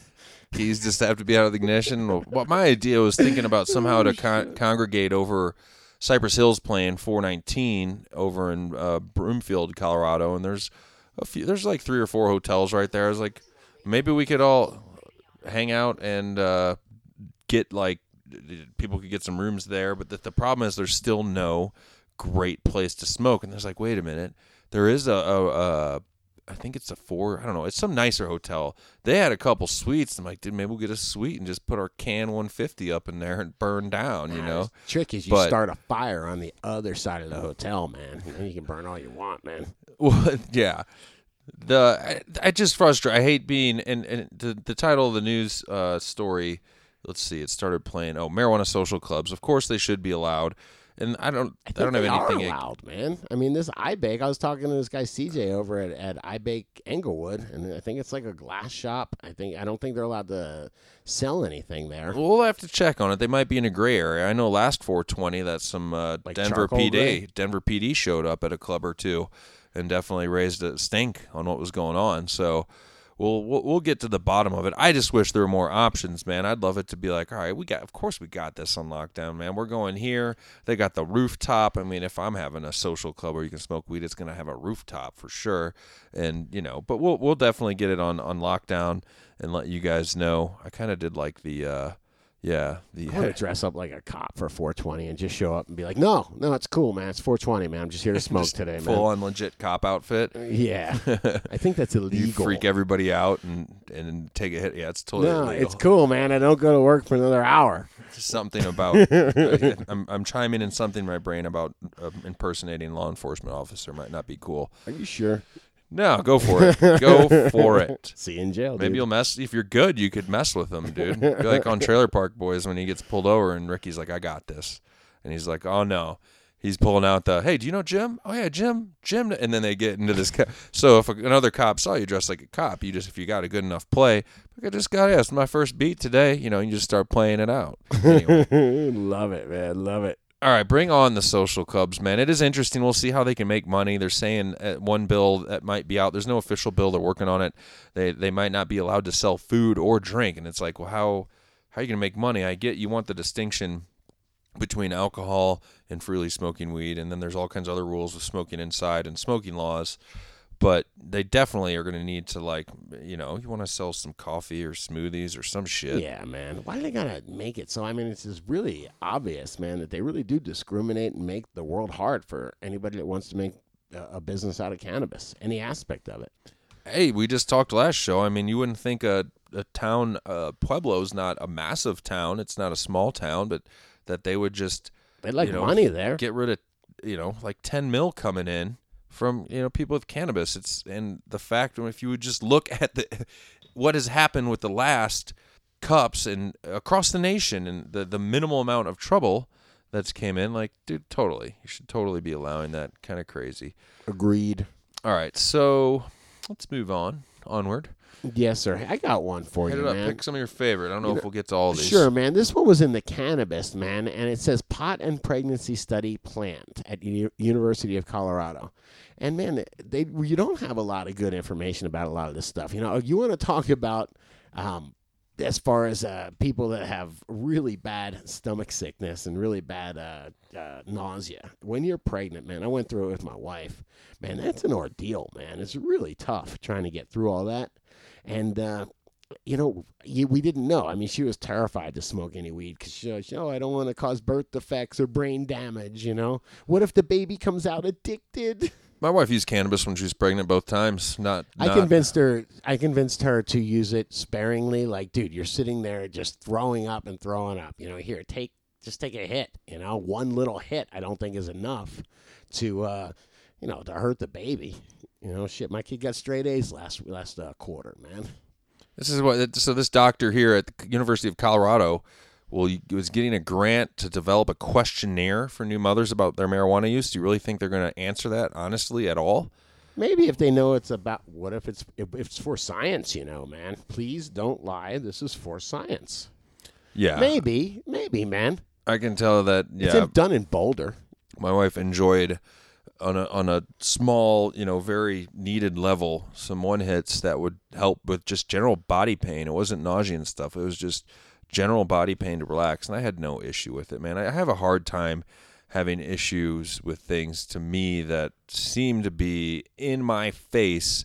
keys just have to be out of ignition. Well, what my idea was thinking about somehow to con- congregate over Cypress Hill's playing 419 over in uh, Broomfield, Colorado, and there's a few. There's like three or four hotels right there. I was like, maybe we could all hang out and uh, get like people could get some rooms there. But the, the problem is there's still no great place to smoke. And there's like, wait a minute, there is a, a, a I think it's a four. I don't know. It's some nicer hotel. They had a couple suites. I'm like, dude, maybe we'll get a suite and just put our can 150 up in there and burn down. You know, Trick is you But- start a fire on the other side of the hotel, man. You can burn all you want, man. Well, yeah. The I, I just frustrate. I hate being and, and the the title of the news uh, story. Let's see. It started playing. Oh, marijuana social clubs. Of course, they should be allowed. And I don't. I, think don't have anything. Are ag- allowed, man. I mean, this iBake. I was talking to this guy CJ over at at iBake Englewood, and I think it's like a glass shop. I think I don't think they're allowed to sell anything there. We'll have to check on it. They might be in a gray area. I know last 420 that some uh, Like Denver PD gray? Denver PD showed up at a club or two, and definitely raised a stink on what was going on. So. We'll, we'll we'll get to the bottom of it. I just wish there were more options, man. I'd love it to be like, all right, we got, of course, we got this on lockdown, man. We're going here. They got the rooftop. I mean, if I'm having a social club where you can smoke weed, it's gonna have a rooftop for sure. And you know, but we'll we'll definitely get it on on lockdown and let you guys know. I kind of did like the, uh, yeah, the I want to dress up like a cop for 420 and just show up and be like, "No, no, it's cool, man. It's 420, man. I'm just here to smoke Just today, full man." Full on legit cop outfit. Yeah, I think that's You illegal. freak everybody out and and take a hit. Yeah, it's totally no, illegal. it's cool, man. I don't go to work for another hour. Just something about I'm I'm chiming in something in my brain about uh, impersonating law enforcement officer might not be cool. Are you sure? No, go for it. go for it. See you in jail. Maybe dude. you'll mess if you're good. You could mess with him, dude. Be like on Trailer Park Boys when he gets pulled over and Ricky's like, "I got this," and he's like, "Oh no." he's pulling out the hey, do you know Jim? Oh yeah, Jim, Jim, and then they get into this. Co- so if another cop saw you dressed like a cop, you just if you got a good enough play, like I just got asked my first beat today, you know, you just start playing it out. Anyway. love it, man. Love it. All right, bring on the social Cubs, man. It is interesting. We'll see how they can make money. They're saying uh, one bill that might be out. There's no official bill. They're working on it. They they might not be allowed to sell food or drink, and it's like, well, how how are you going to make money? I get you want the distinction between alcohol and freely smoking weed, and then there's all kinds of other rules with smoking inside and smoking laws. But they definitely are going to need to like, you know, you want to sell some coffee or smoothies or some shit. Yeah, man. Why do they gotta make it so? I mean, it's just really obvious, man, that they really do discriminate and make the world hard for anybody that wants to make a, business out of cannabis, any aspect of it. Hey, we just talked last show. I mean, you wouldn't think a a town uh, Pueblo's not a massive town. It's not a small town, but that they would just They like you know, money there. get rid of you know like 10 mil coming in from you know people with cannabis. It's and the fact if you would just look at the what has happened with the last cups and across the nation and the the minimal amount of trouble that's came in like dude totally. You should totally be allowing that kind of crazy. Agreed. all right. So let's move on onward Yes, sir. I got one for Hit you, it up man. pick some of your favorite i don't know if we'll get to all these Sure, man. This one was in the cannabis, man, and it says pot and pregnancy study planned at U- University of Colorado. And man, they you don't have a lot of good information about a lot of this stuff. You know, you want to talk about um, as far as uh, people that have really bad stomach sickness and really bad uh, uh, nausea. When you're pregnant, man, I went through it with my wife. Man, that's an ordeal, man. It's really tough trying to get through all that. And uh, you know, we didn't know. I mean, she was terrified to smoke any weed because she was, oh, I don't want to cause birth defects or brain damage. You know, what if the baby comes out addicted? my wife used cannabis when she was pregnant both times not, I convinced her. I convinced her to use it sparingly. Like, dude, you're sitting there just throwing up and throwing up. You know, here, take just take a hit. You know, one little hit. I don't think is enough to, uh, you know, to hurt the baby. You know, shit. My kid got straight A's last last uh, quarter, man. This is what. So this doctor here at the University of Colorado, well, was getting a grant to develop a questionnaire for new mothers about their marijuana use. Do you really think they're going to answer that honestly at all? Maybe if they know it's about what if it's if it's for science, you know, man. Please don't lie. This is for science. Yeah, Maybe, maybe, man. I can tell that. It's Yeah, in- done in Boulder. my wife enjoyed on a on a small, you know, very needed level some one hits that would help with just general body pain. It wasn't nausea and stuff. It was just general body pain to relax, and I had no issue with it, man. I have a hard time having issues with things to me that seem to be in my face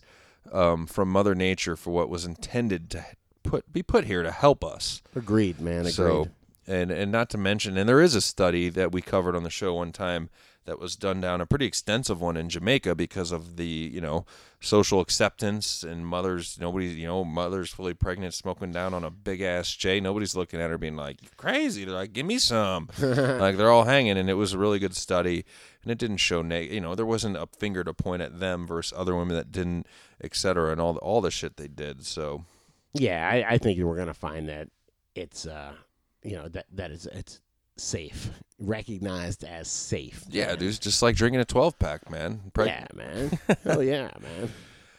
um, from Mother Nature for what was intended to put be put here to help us. Agreed, man. Agreed. So, and and not to mention, and there is a study that we covered on the show one time that was done down a pretty extensive one in Jamaica because of the you know social acceptance and mothers nobody you know mothers fully pregnant smoking down on a big ass J. Nobody's looking at her being like "You crazy? They're like give me some. Like they're all hanging and it was a really good study and it didn't show neg- you know there wasn't a finger to point at them versus other women that didn't etc and all the, all the shit they did so. Yeah, I, I think we're gonna find that it's uh, you know, that that is it's safe, recognized as safe. yeah man. dude it's just like drinking a 12 pack man Preg- Yeah, man. Hell yeah, man.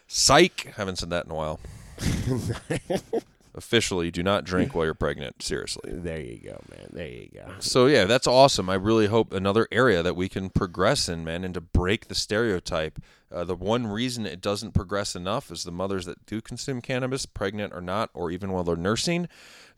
Psych. Haven't said that in a while. Officially, do not drink while you're pregnant. Seriously. There you go, man. There you go. So yeah, that's awesome. I really hope another area that we can progress in, man, and to break the stereotype. Uh, the one reason it doesn't progress enough is the mothers that do consume cannabis, pregnant or not, or even while they're nursing,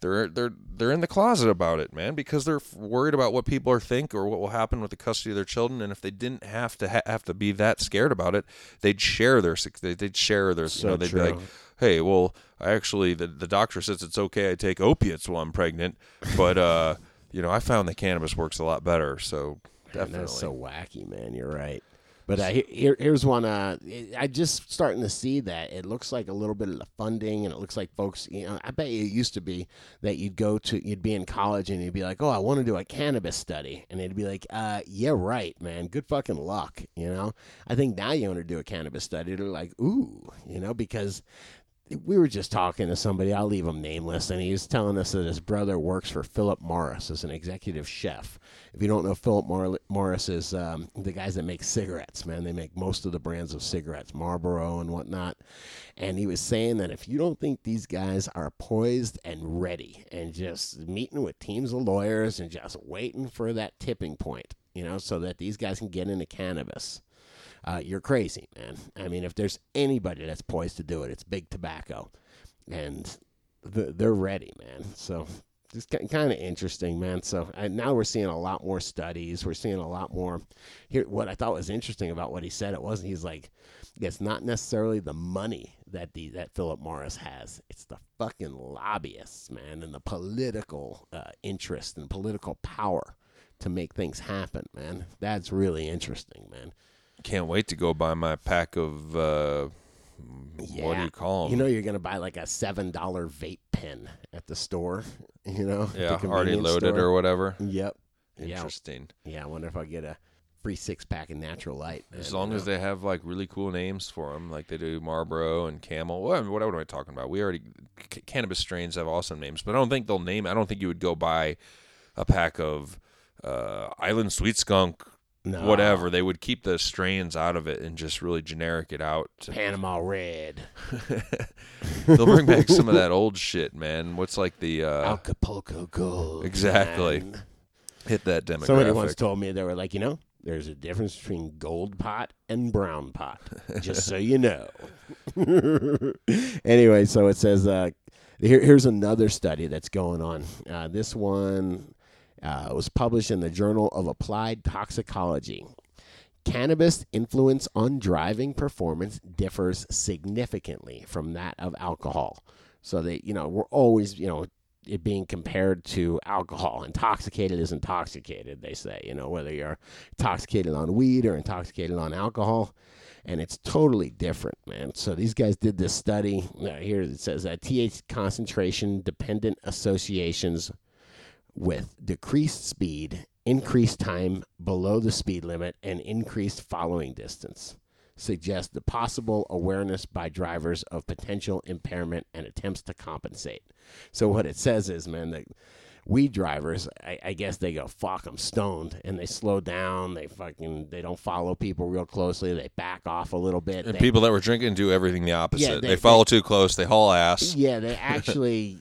they're they're they're in the closet about it, man, because they're worried about what people are think or what will happen with the custody of their children. And if they didn't have to ha- have to be that scared about it, they'd share their they- they'd share their So you know they'd true. be like, hey, well, I actually the the doctor says it's okay I take opiates while I'm pregnant, but uh, you know I found that cannabis works a lot better. So Man, definitely. that's so wacky, man. You're right. But uh, here, here's one. Uh, I just starting to see that it looks like a little bit of the funding, and it looks like folks. You know, I bet you it used to be that you'd go to, you'd be in college, and you'd be like, "Oh, I want to do a cannabis study," and they'd be like, "Uh, yeah, right, man. Good fucking luck." You know. I think now you want to do a cannabis study, they're like, "Ooh," you know, because we were just talking to somebody. I'll leave him nameless, and he was telling us that his brother works for Philip Morris as an executive chef. If you don't know, Philip Mor- Morris is um, the guys that make cigarettes. Man, they make most of the brands of cigarettes, Marlboro and whatnot. And he was saying that if you don't think these guys are poised and ready, and just meeting with teams of lawyers and just waiting for that tipping point, you know, so that these guys can get into cannabis uh, you're crazy, man. I mean, if there's anybody that's poised to do it, it's Big Tobacco, and th- they're ready, man. So it's kind of interesting, man. So now we're seeing a lot more studies. We're seeing a lot more. Here, what I thought was interesting about what he said, it wasn't. He's like, it's not necessarily the money that the that Philip Morris has. It's the fucking lobbyists, man, and the political uh, interest and political power to make things happen, man. That's really interesting, man. Can't wait to go buy my pack of uh, what do you call them? You know, you're gonna buy like a seven dollar vape pen at the store. You know, yeah, already loaded store. or whatever. Yep. Interesting. Yeah. I wonder if I get a free six pack of natural light. As long as they have like really cool names for them, like they do Marlboro and Camel. What, what, what am I talking about? We already c- cannabis strains have awesome names, but I don't think they'll name. I don't think you would go buy a pack of uh, Island Sweet Skunk, No. whatever. They would keep the strains out of it and just really generic it out. to- Panama Red, they'll bring back some of that old shit, man. What's like the uh, Acapulco Gold. Exactly. man. hit that demographic? Somebody once told me they were like, you know, there's a difference between gold pot and brown pot. just so you know. anyway, so it says uh, here, here's another study that's going on. Uh, this one uh, was published in the Journal of Applied Toxicology. Cannabis influence on driving performance differs significantly from that of alcohol. So that you know, we're always, you know, it being compared to alcohol. Intoxicated is intoxicated, they say, you know, whether you're intoxicated on weed or intoxicated on alcohol. And it's totally different, man. So these guys did this study. Uh, here it says that TH concentration dependent associations with decreased speed, increased time below the speed limit, and increased following distance suggest the possible awareness by drivers of potential impairment and attempts to compensate. So what it says is, man, that we drivers, I, I guess they go, fuck, I'm stoned, and they slow down. They fucking, they don't follow people real closely. They back off a little bit. And They- people that were drinking do everything the opposite. they- they, follow too close. They haul ass. yeah, they actually,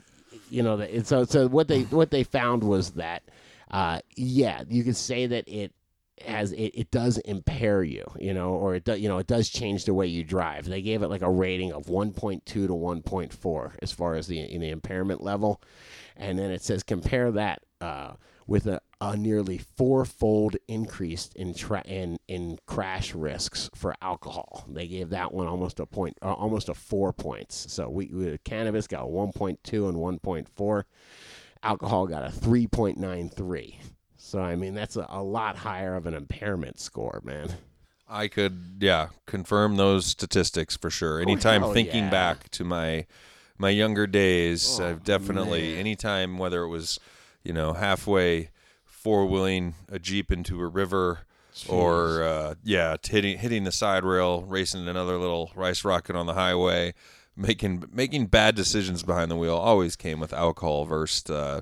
you know, and so so what they what they found was that, uh, yeah, you could say that it has it, it does impair you, you know, or it does you know it does change the way you drive. They gave it like a rating of 1.2 to 1.4 as far as the the impairment level, and then it says compare that uh, with a, a nearly fourfold increase in tra- in in crash risks for alcohol. They gave that one almost a point, uh, almost a four points. So we, we cannabis got a 1.2 and 1.4. Alcohol got a 3.93. So I mean that's a, a lot higher of an impairment score, man. I could, yeah, confirm those statistics for sure. Anytime Oh, thinking yeah. back to my my younger days, Oh, I've definitely anytime whether it was, you know, halfway four wheeling a jeep into a river, or uh, yeah, hitting hitting the side rail, racing another little rice rocket on the highway, making making bad decisions behind the wheel always came with alcohol versed. Uh,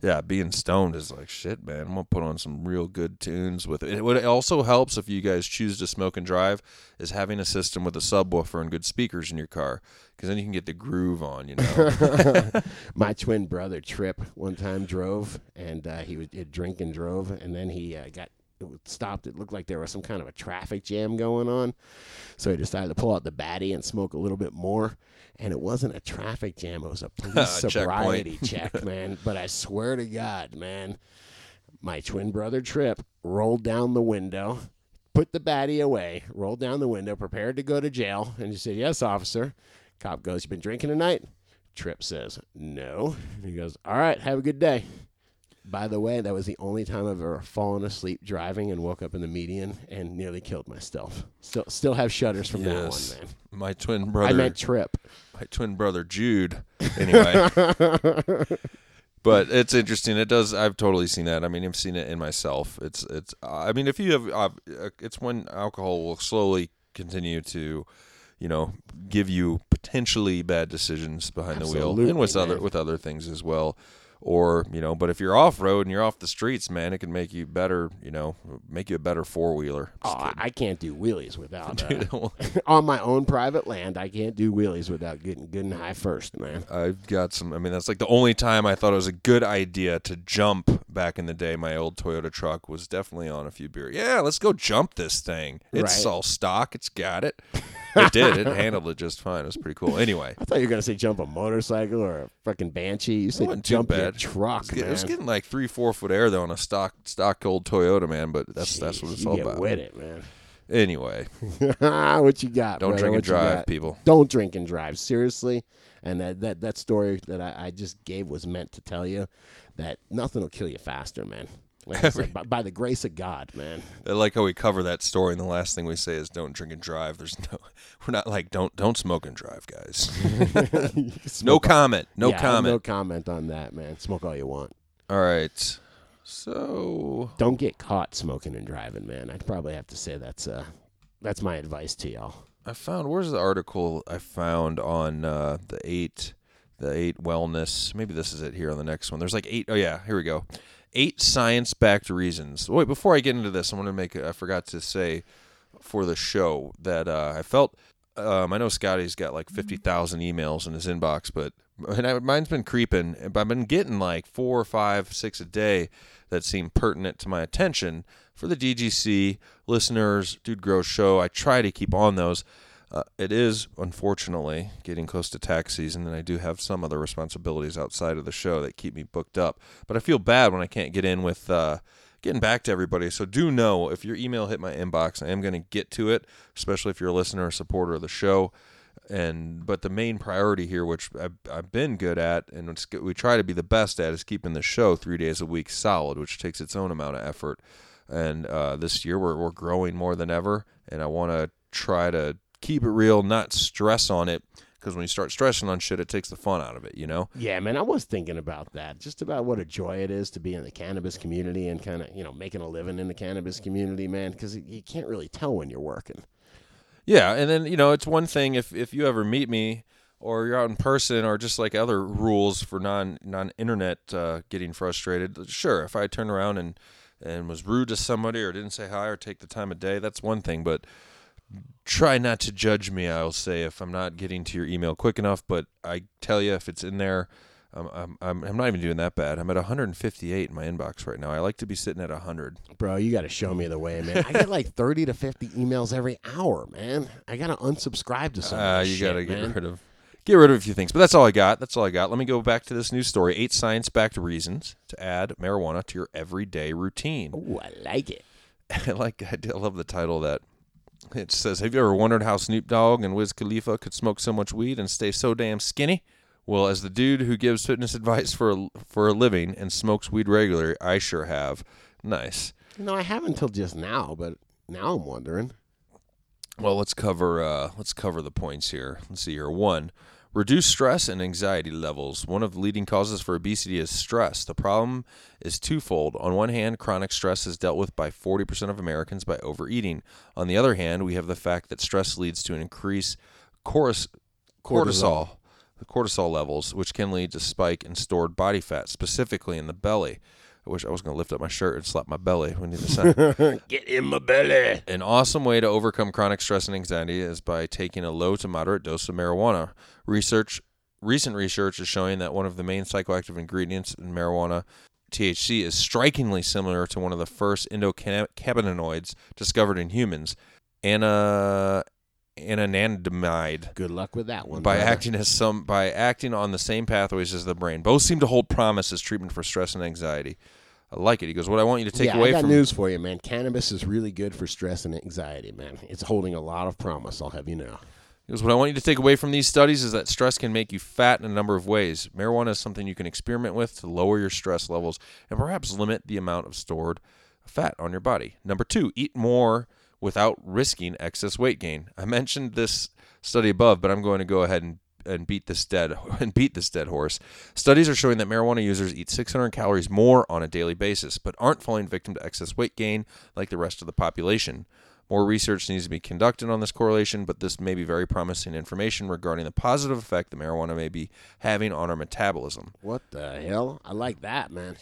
yeah, being stoned is like shit, man. I'm gonna put on some real good tunes with it. What also helps if you guys choose to smoke and drive is having a system with a subwoofer and good speakers in your car, because then you can get the groove on. You know, My twin brother Trip one time drove, and uh, he was he'd drink and drove, and then he uh, got stopped. It looked like there was some kind of a traffic jam going on, so he decided to pull out the batty and smoke a little bit more. And it wasn't a traffic jam; it was a police sobriety check, man. But I swear to God, man, my twin brother Trip rolled down the window, put the batty away, rolled down the window, prepared to go to jail, and he said, "Yes, officer." Cop goes, "You been drinking tonight?" Trip says, "No." He goes, "All right, have a good day." By the way, that was the only time I've ever fallen asleep driving and woke up in the median and nearly killed myself. Still, still have shudders from Yes. that one, man. my twin brother. I meant Trip. My twin brother Jude. Anyway, but it's interesting. It does. I've totally seen that. I mean, I've seen it in myself. It's it's. I mean, if you have, uh, it's when alcohol will slowly continue to, you know, give you potentially bad decisions behind the wheel, and with other with other things as well. Or you know, but if you're off road and you're off the streets, man, it can make you better. You know, make you a better four wheeler. Oh, I can't do wheelies without uh, on my own private land. I can't do wheelies without getting good and high first, man. I've got some. I mean, that's like the only time I thought it was a good idea to jump back in the day. My old Toyota truck was definitely on a few beer. Yeah, let's go jump this thing. It's Right. all stock. It's got it. It did. It handled it just fine. It was pretty cool. Anyway, I thought you were gonna say jump a motorcycle or a fucking banshee. You said jump your truck, it was, get- it was getting like three, four foot air though on a stock, stock old Toyota, man. But that's that's what it's all get about. with it, man. Anyway, what you got? don't brother? drink and What drive, people. Don't drink and drive. Seriously. And that, that, that story that I, I just gave was meant to tell you that nothing will kill you faster, man. Like I said, by, by the grace of God, man. I like how we cover that story, and the last thing we say is "Don't drink and drive." There's no, we're not like don't don't smoke and drive, guys. no comment. No Yeah, comment. No comment on that, man. Smoke all you want. All right. So Don't get caught smoking and driving, man. I'd probably have to say that's uh that's my advice to y'all. I found where's the article I found on uh, the eight the eight wellness. Maybe this is it here on the next one. There's like eight oh yeah, here we go. Eight science backed reasons. Wait, before I get into this, I want to make I forgot to say for the show that uh, I felt um, I know Scotty's got like fifty thousand emails in his inbox, but and I, mine's been creeping. But I've been getting like four or five, six a day that seem pertinent to my attention for the DGC listeners, Dude Grows Show. I try to keep on those. Uh, it is unfortunately getting close to tax season, and I do have some other responsibilities outside of the show that keep me booked up. But I feel bad when I can't get in with uh, getting back to everybody. So do know if your email hit my inbox, I am going to get to it, especially if you're a listener or supporter of the show. And but the main priority here, which I've, I've been good at, and we try to be the best at, is keeping the show three days a week solid, which takes its own amount of effort. And uh, this year we're we're growing more than ever, and I want to try to keep it real, not stress on it, because when you start stressing on shit, it takes the fun out of it. You know. Yeah, man, I was thinking about that. Just about what a joy it is to be in the cannabis community and kind of, you know, making a living in the cannabis community, man, because you can't really tell when you're working. Yeah, and then you know it's one thing if if you ever meet me or you're out in person or just like other rules for non non internet uh, getting frustrated. Sure, if I turned around and and was rude to somebody or didn't say hi or take the time of day, that's one thing. But try not to judge me. I'll say if I'm not getting to your email quick enough. But I tell you, if it's in there. I'm, I'm, I'm I'm not even doing that bad. I'm at 158 in my inbox right now. I like to be sitting at 100. Bro, you got to show me the way, man. I get like 30 to 50 emails every hour, man. I got to unsubscribe to some of Uh, you shit, gotta get man. rid of get rid of a few things. But that's all I got. That's all I got. Let me go back to this news story. Eight science-backed reasons to add marijuana to your everyday routine. Oh, I like it. I like. I, I love the title of that. It says, "Have you ever wondered how Snoop Dogg and Wiz Khalifa could smoke so much weed and stay so damn skinny?" Well, as the dude who gives fitness advice for a, for a living and smokes weed regularly, I sure have. Nice. No, I haven't until just now, but now I'm wondering. Well, let's cover uh, let's cover the points here. Let's see here. One, reduce stress and anxiety levels. One of the leading causes for obesity is stress. The problem is twofold. On one hand, chronic stress is dealt with by 40% of Americans by overeating. On the other hand, we have the fact that stress leads to an increased cortis- cortisol, the cortisol levels, which can lead to spike in stored body fat, specifically in the belly. I wish I was going to lift up my shirt and slap my belly. We need to send. Get in my belly. An awesome way to overcome chronic stress and anxiety is by taking a low to moderate dose of marijuana. Research recent research is showing that one of the main psychoactive ingredients in marijuana, THC, is strikingly similar to one of the first endocannabinoids discovered in humans, ana anandamide. Good luck with that one. By brother. acting as some by acting on the same pathways as the brain, both seem to hold promise as treatment for stress and anxiety. I like it. He goes, "What I want you to take yeah, away I got from news for you, man. Cannabis is really good for stress and anxiety, man. It's holding a lot of promise. I'll have you know. Because what I want you to take away from these studies is that stress can make you fat in a number of ways. Marijuana is something you can experiment with to lower your stress levels and perhaps limit the amount of stored fat on your body. Number two, eat more without risking excess weight gain. I mentioned this study above, but I'm going to go ahead and and beat this dead and beat this dead horse. Studies are showing that marijuana users eat 600 calories more on a daily basis, but aren't falling victim to excess weight gain like the rest of the population. More research needs to be conducted on this correlation, but this may be very promising information regarding the positive effect that marijuana may be having on our metabolism. What the hell? I like that, man.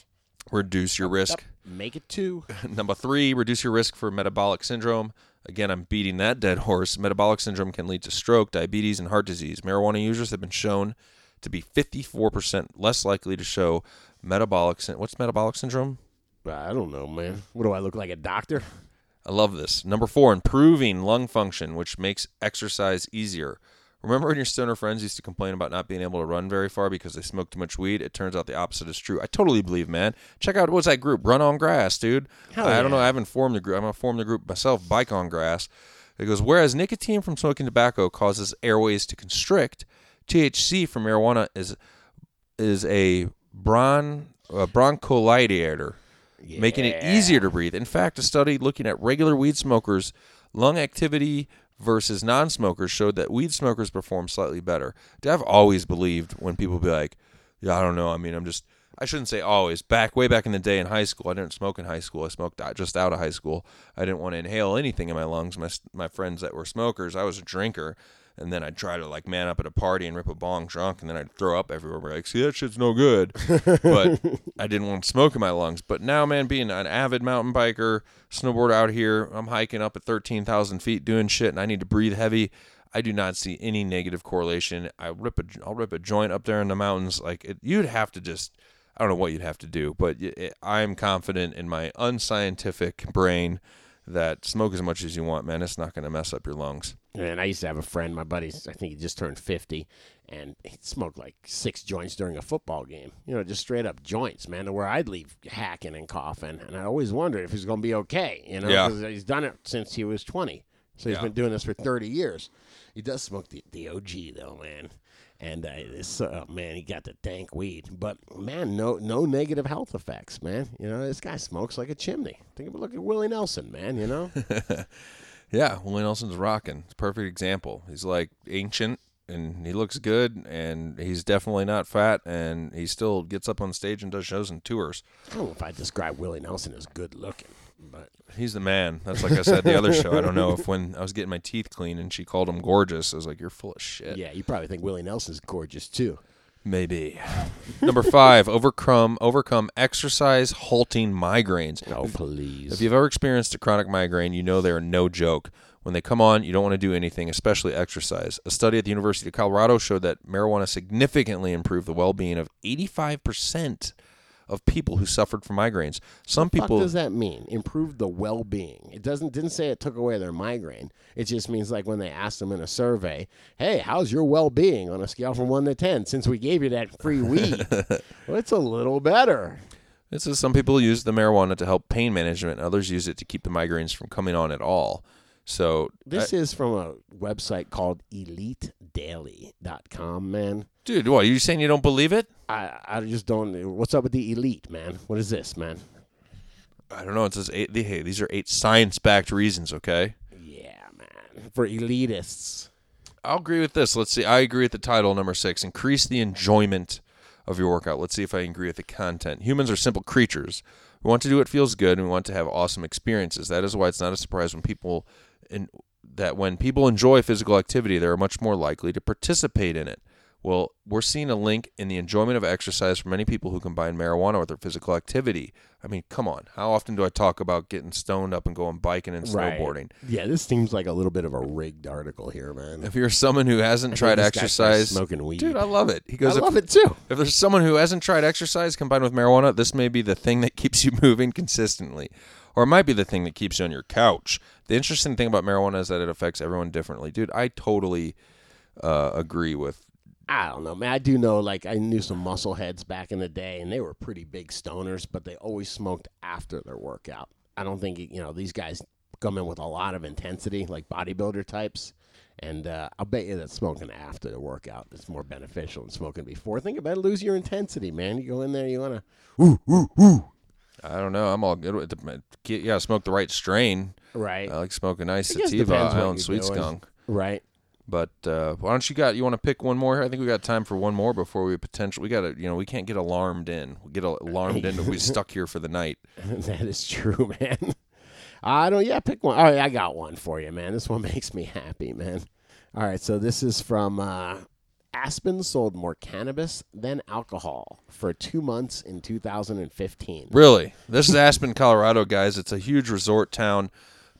Reduce your risk. Make it two. Number three, reduce your risk for metabolic syndrome. Again, I'm beating that dead horse. Metabolic syndrome can lead to stroke, diabetes, and heart disease. Marijuana users have been shown to be 54% less likely to show metabolic. Syn- What's metabolic syndrome? I don't know, man. What do I look like, a doctor? I love this. Number four, improving lung function, which makes exercise easier. Remember when your stoner friends used to complain about not being able to run very far because they smoked too much weed? It turns out the opposite is true. I totally believe, man. Check out what's that group? Run on Grass, dude. Hell I don't know. I haven't formed the group. I'm gonna form the group myself. Bike on Grass. It goes. Whereas nicotine from smoking tobacco causes airways to constrict, THC from marijuana is is a bron a bronchodilator making it easier to breathe. In fact, a study looking at regular weed smokers' lung activity versus non-smokers showed that weed smokers perform slightly better. I've always believed when people be like, "Yeah, I don't know. I mean, I'm just." I shouldn't say always. Back way back in the day in high school, I didn't smoke in high school. I smoked just out of high school. I didn't want to inhale anything in my lungs. My my friends that were smokers, I was a drinker, and then I'd try to like man up at a party and rip a bong drunk, and then I'd throw up everywhere. We're like, see, that shit's no good. but I didn't want smoke in my lungs. But now, man, being an avid mountain biker, snowboard out here, I'm hiking up at 13,000 feet doing shit, and I need to breathe heavy. I do not see any negative correlation. I rip a, I'll rip a joint up there in the mountains. Like it, you'd have to just, I don't know what you'd have to do, but it, I'm confident in my unscientific brain that smoke as much as you want, man. It's not going to mess up your lungs. And I used to have a friend, my buddy, I think he just turned 50, and he smoked like six joints during a football game. You know, just straight up joints, man, to where I'd leave hacking and coughing. And I always wondered if he's going to be okay, you know, Yeah. because he's done it since he was 20. So he's Yeah. been doing this for 30 years. He does smoke the, the OG, though, man. And uh, this, uh, man, he got the dank weed, but man, no, no negative health effects, man. You know, this guy smokes like a chimney. Think about look at Willie Nelson, man. You know, Yeah, Willie Nelson's rocking. It's a perfect example. He's like ancient and he looks good and he's definitely not fat and he still gets up on stage and does shows and tours. I don't know if I describe Willie Nelson as good looking, He's the man. That's like I said the other show. I don't know if when I was getting my teeth clean and she called him gorgeous, I was like, You're full of shit. yeah, you probably think Willie Nelson's gorgeous too. Maybe. Number five, overcome overcome exercise halting migraines. Oh, please. If you've ever experienced a chronic migraine, you know they are no joke. When they come on, you don't want to do anything, especially exercise. A study at the University of Colorado showed that marijuana significantly improved the well-being of 85% of people who suffered from migraines. Some people. What does that mean? Improve the well-being. It doesn't didn't say it took away their migraine. It just means like when they asked them in a survey, "Hey, how's your well-being on a scale from 1 to 10 since we gave you that free weed?" well, it's a little better. It says some people use the marijuana to help pain management, and others use it to keep the migraines from coming on at all. So, This I- is from a website called elitedaily.com, man. Dude, what, Are you saying you don't believe it? I I just don't What's up with the elite, man? What is this, man? I don't know. It says eight. Hey, these are eight science-backed reasons. Okay. Yeah, man. For elitists. I'll agree with this. Let's see. I agree with the title number six. Increase the enjoyment of your workout. Let's see if I agree with the content. Humans are simple creatures. We want to do what feels good, and we want to have awesome experiences. That is why it's not a surprise when people, in, that when people enjoy physical activity, they are much more likely to participate in it. Well, we're seeing a link in the enjoyment of exercise for many people who combine marijuana with their physical activity. I mean, come on. How often do I talk about getting stoned up and going biking and snowboarding? Yeah, this seems like a little bit of a rigged article here, man. If you're someone who hasn't I tried this guy starts exercise, smoking weed. dude, I love it. He I goes, if, love it too. if there's someone who hasn't tried exercise combined with marijuana, this may be the thing that keeps you moving consistently, or it might be the thing that keeps you on your couch. The interesting thing about marijuana is that it affects everyone differently, dude. I totally uh, agree with. I don't know, man. I do know, like, I knew some muscle heads back in the day, and they were pretty big stoners, but they always smoked after their workout. I don't think, you know, these guys come in with a lot of intensity, like bodybuilder types. And uh, I'll bet you that smoking after the workout is more beneficial than smoking before. Think about it, lose your intensity, man. You go in there, you want to, I don't know. I'm all good with the. Yeah, smoke the right strain. right? I like smoking nice I sativa, what Island Sweet. Skunk. right. But uh, why don't you got? You want to pick one more? I think we got time for one more before we potential. We got to, you know, we can't get alarmed in. We get alarmed in. We stuck here for the night. that is true, man. I don't. Yeah, pick one. All right, I got one for you, man. This one makes me happy, man. All right, so this is from uh, Aspen. Sold more cannabis than alcohol for two months in 2015. Really? This is Aspen, Colorado, guys. It's a huge resort town.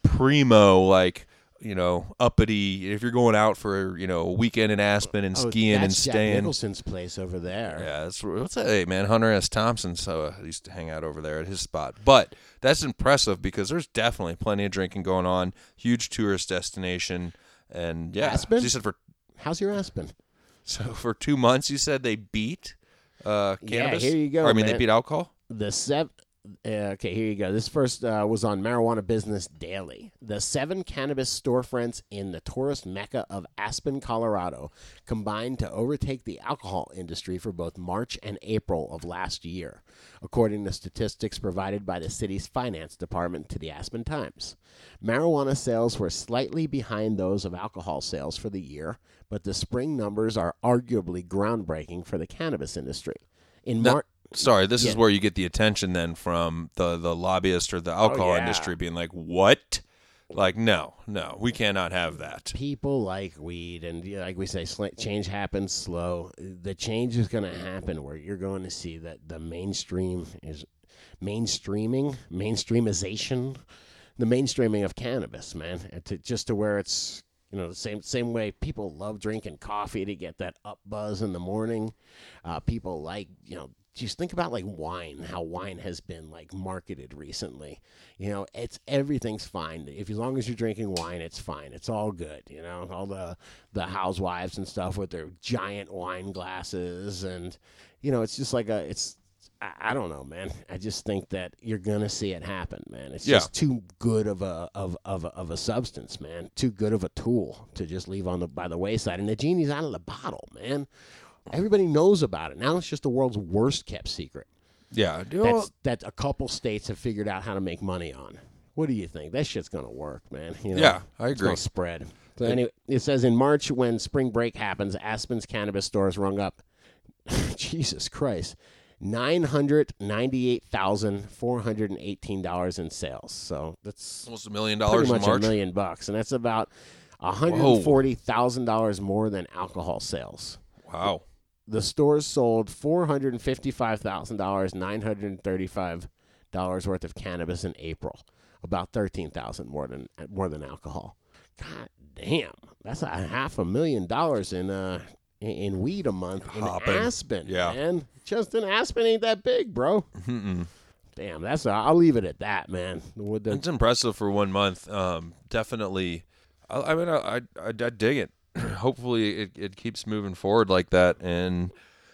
Primo, like, you know, uppity. If you're going out for, you know, a weekend in Aspen and Oh, skiing and that's Jack staying. Nicholson's place over there. Yeah, that's what's that? Hey, man, Hunter S. Thompson so uh, used to hang out over there at his spot. But that's impressive because there's definitely plenty of drinking going on. Huge tourist destination, and yeah, Aspen? you said for How's your Aspen? so for two months, you said they beat uh, cannabis. Yeah, here you go, Or, I mean, man. they beat alcohol. The seven. Uh, okay, here you go. This first uh, was on Marijuana Business Daily. The seven cannabis storefronts in the tourist mecca of Aspen, Colorado, combined to overtake the alcohol industry for both March and April of last year, according to statistics provided by the city's finance department to the Aspen Times. Marijuana sales were slightly behind those of alcohol sales for the year, but the spring numbers are arguably groundbreaking for the cannabis industry. In March. Sorry, this is where you get the attention then from the the lobbyist or the alcohol Oh, yeah. industry being like, "What? Like, no, no, we cannot have that." people like weed and like we say sl- change happens slow the change is going to happen where you're going to see that the mainstream is mainstreaming mainstreamization the mainstreaming of cannabis man to, just to where it's you know the same same way people love drinking coffee to get that up buzz in the morning uh, people like you know just think about like wine how wine has been like marketed recently you know it's everything's fine if as long as you're drinking wine it's fine it's all good you know all the the housewives and stuff with their giant wine glasses and you know it's just like a it's I, I don't know, man. I just think that you're gonna see it happen, man. It's Yeah. just too good of a of of a, of a substance, man. Too good of a tool to just leave on the by the wayside. And the genie's out of the bottle, man. Everybody knows about it. Now it's just the world's worst kept secret. Yeah, That's that a couple states have figured out how to make money on. What do you think? That shit's gonna work, man. You know, Yeah, I It's agree. gonna spread. So anyway, it says in March when spring break happens, Aspen's cannabis stores rung up. Jesus Christ. Nine hundred ninety-eight thousand four hundred and eighteen dollars in sales. So that's almost a million pretty dollars in much March. a million bucks, and that's about hundred forty thousand dollars more than alcohol sales. Wow. The stores sold four hundred and fifty-five thousand dollars, nine hundred and thirty-five dollars worth of cannabis in April. About thirteen thousand more than more than alcohol. God damn, that's a half a million dollars in uh in, weed a month in Hopping. Aspen. Yeah. man, just in Aspen ain't that big, bro. Mm-mm. Damn, that's i I'll leave it at that, man. The, It's impressive for one month. Um, definitely. I, I mean, I, I, I dig it. Hopefully, it, it keeps moving forward like that. And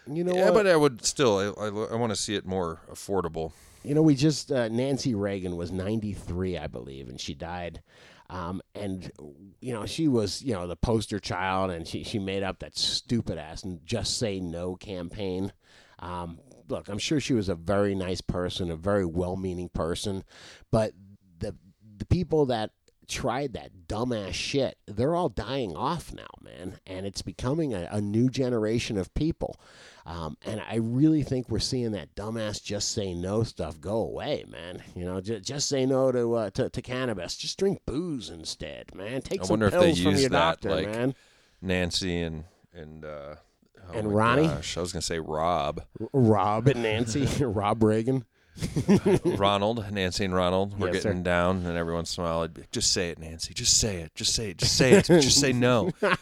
you know yeah, what? but I would still. I, I, I want to see it more affordable. You know, we just uh, Nancy Reagan was 93, I believe, and she died. Um, and you know, she was you know the poster child, and she she made up that stupid ass and just say no campaign. Um, look, I'm sure she was a very nice person, a very well-meaning person, but the the people that tried that dumbass shit, they're all dying off now, man, and it's becoming a, a new generation of people. Um, and I really think we're seeing that dumbass just say no stuff go away, man. You know, just, just say no to, uh, to to cannabis. Just drink booze instead, man. Take I some wonder if pills they from use your that, doctor, like man. Nancy and and uh, oh And Ronnie? Gosh, I was gonna say Rob, Rob and Nancy, Rob Reagan. Ronald, Nancy and Ronald. We're Yes, sir. getting down, and every once in a while, I'd be, just say it, Nancy. Just say it. Just say it. Just say it. just say no.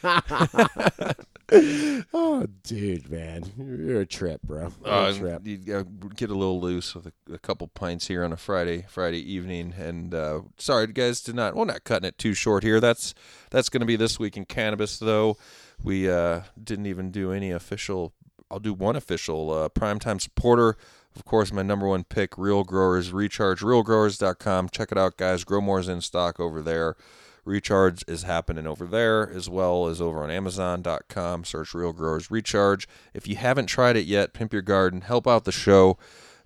oh, dude, man, you're a trip, bro. You're Uh, a trip. you gotta get a little loose with a, a couple pints here on a Friday Friday evening. And uh, sorry, guys, did not. Well, not cutting it too short here. That's that's going to be this week in cannabis, though. We uh, didn't even do any official. I'll do one official uh, primetime supporter. Of course, my number one pick, Real Growers Recharge. RealGrowers.com. Check it out, guys. Grow more's in stock over there. Recharge is happening over there as well as over on Amazon.com. Search Real Growers Recharge. If you haven't tried it yet, pimp your garden, help out the show.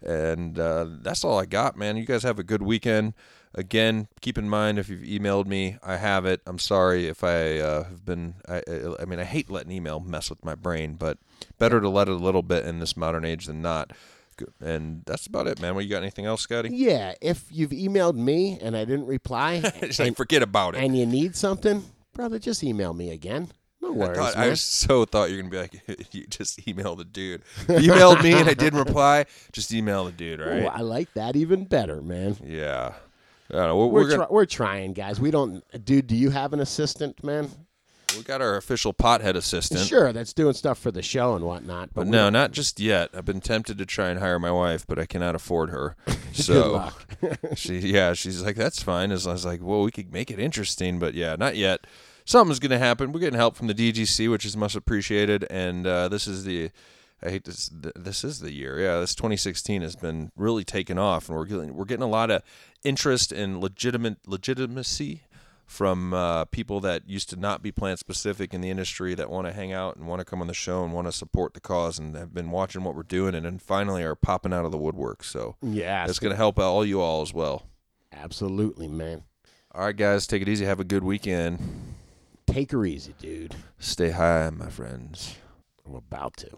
And uh, that's all I got, man. You guys have a good weekend. Again, keep in mind if you've emailed me, I have it. I'm sorry if I uh, have been. I, I, I mean, I hate letting email mess with my brain, but better to let it a little bit in this modern age than not. Good. And that's about it, man. What you got? Anything else, Scotty? Yeah, if you've emailed me and I didn't reply, It's like forget about it. and you need something, brother, just email me again. No I, worries, thought, man. I so thought you're gonna be like, you just email the dude. You emailed me and I didn't reply. Just email the dude, all Ooh, right? I like that even better, man. yeah. I don't know. We're, We're we're gonna, try- we're trying, guys. We don't, dude. Do you have an assistant, man? We got our official pothead assistant. Sure, that's doing stuff for the show and whatnot. But, But no, don't- just yet. I've been tempted to try and hire my wife, but I cannot afford her. So she, yeah, she's like, that's fine. As I was like, well, we could make it interesting, but yeah, not yet. Something's gonna happen. We're getting help from the DGC, which is much appreciated. And uh, this is the, I hate this. This is the year. Yeah, this 2016 has been really taken off, and we're getting we're getting a lot of interest and legitimate legitimacy from uh, people that used to not be plant specific in the industry that want to hang out and want to come on the show and want to support the cause and have been watching what we're doing and then finally are popping out of the woodwork. So Yeah, it's going to help all you all as well. absolutely, man. All right, guys, take it easy. Have a good weekend. Take her easy, dude. Stay high, my friends. I'm about to.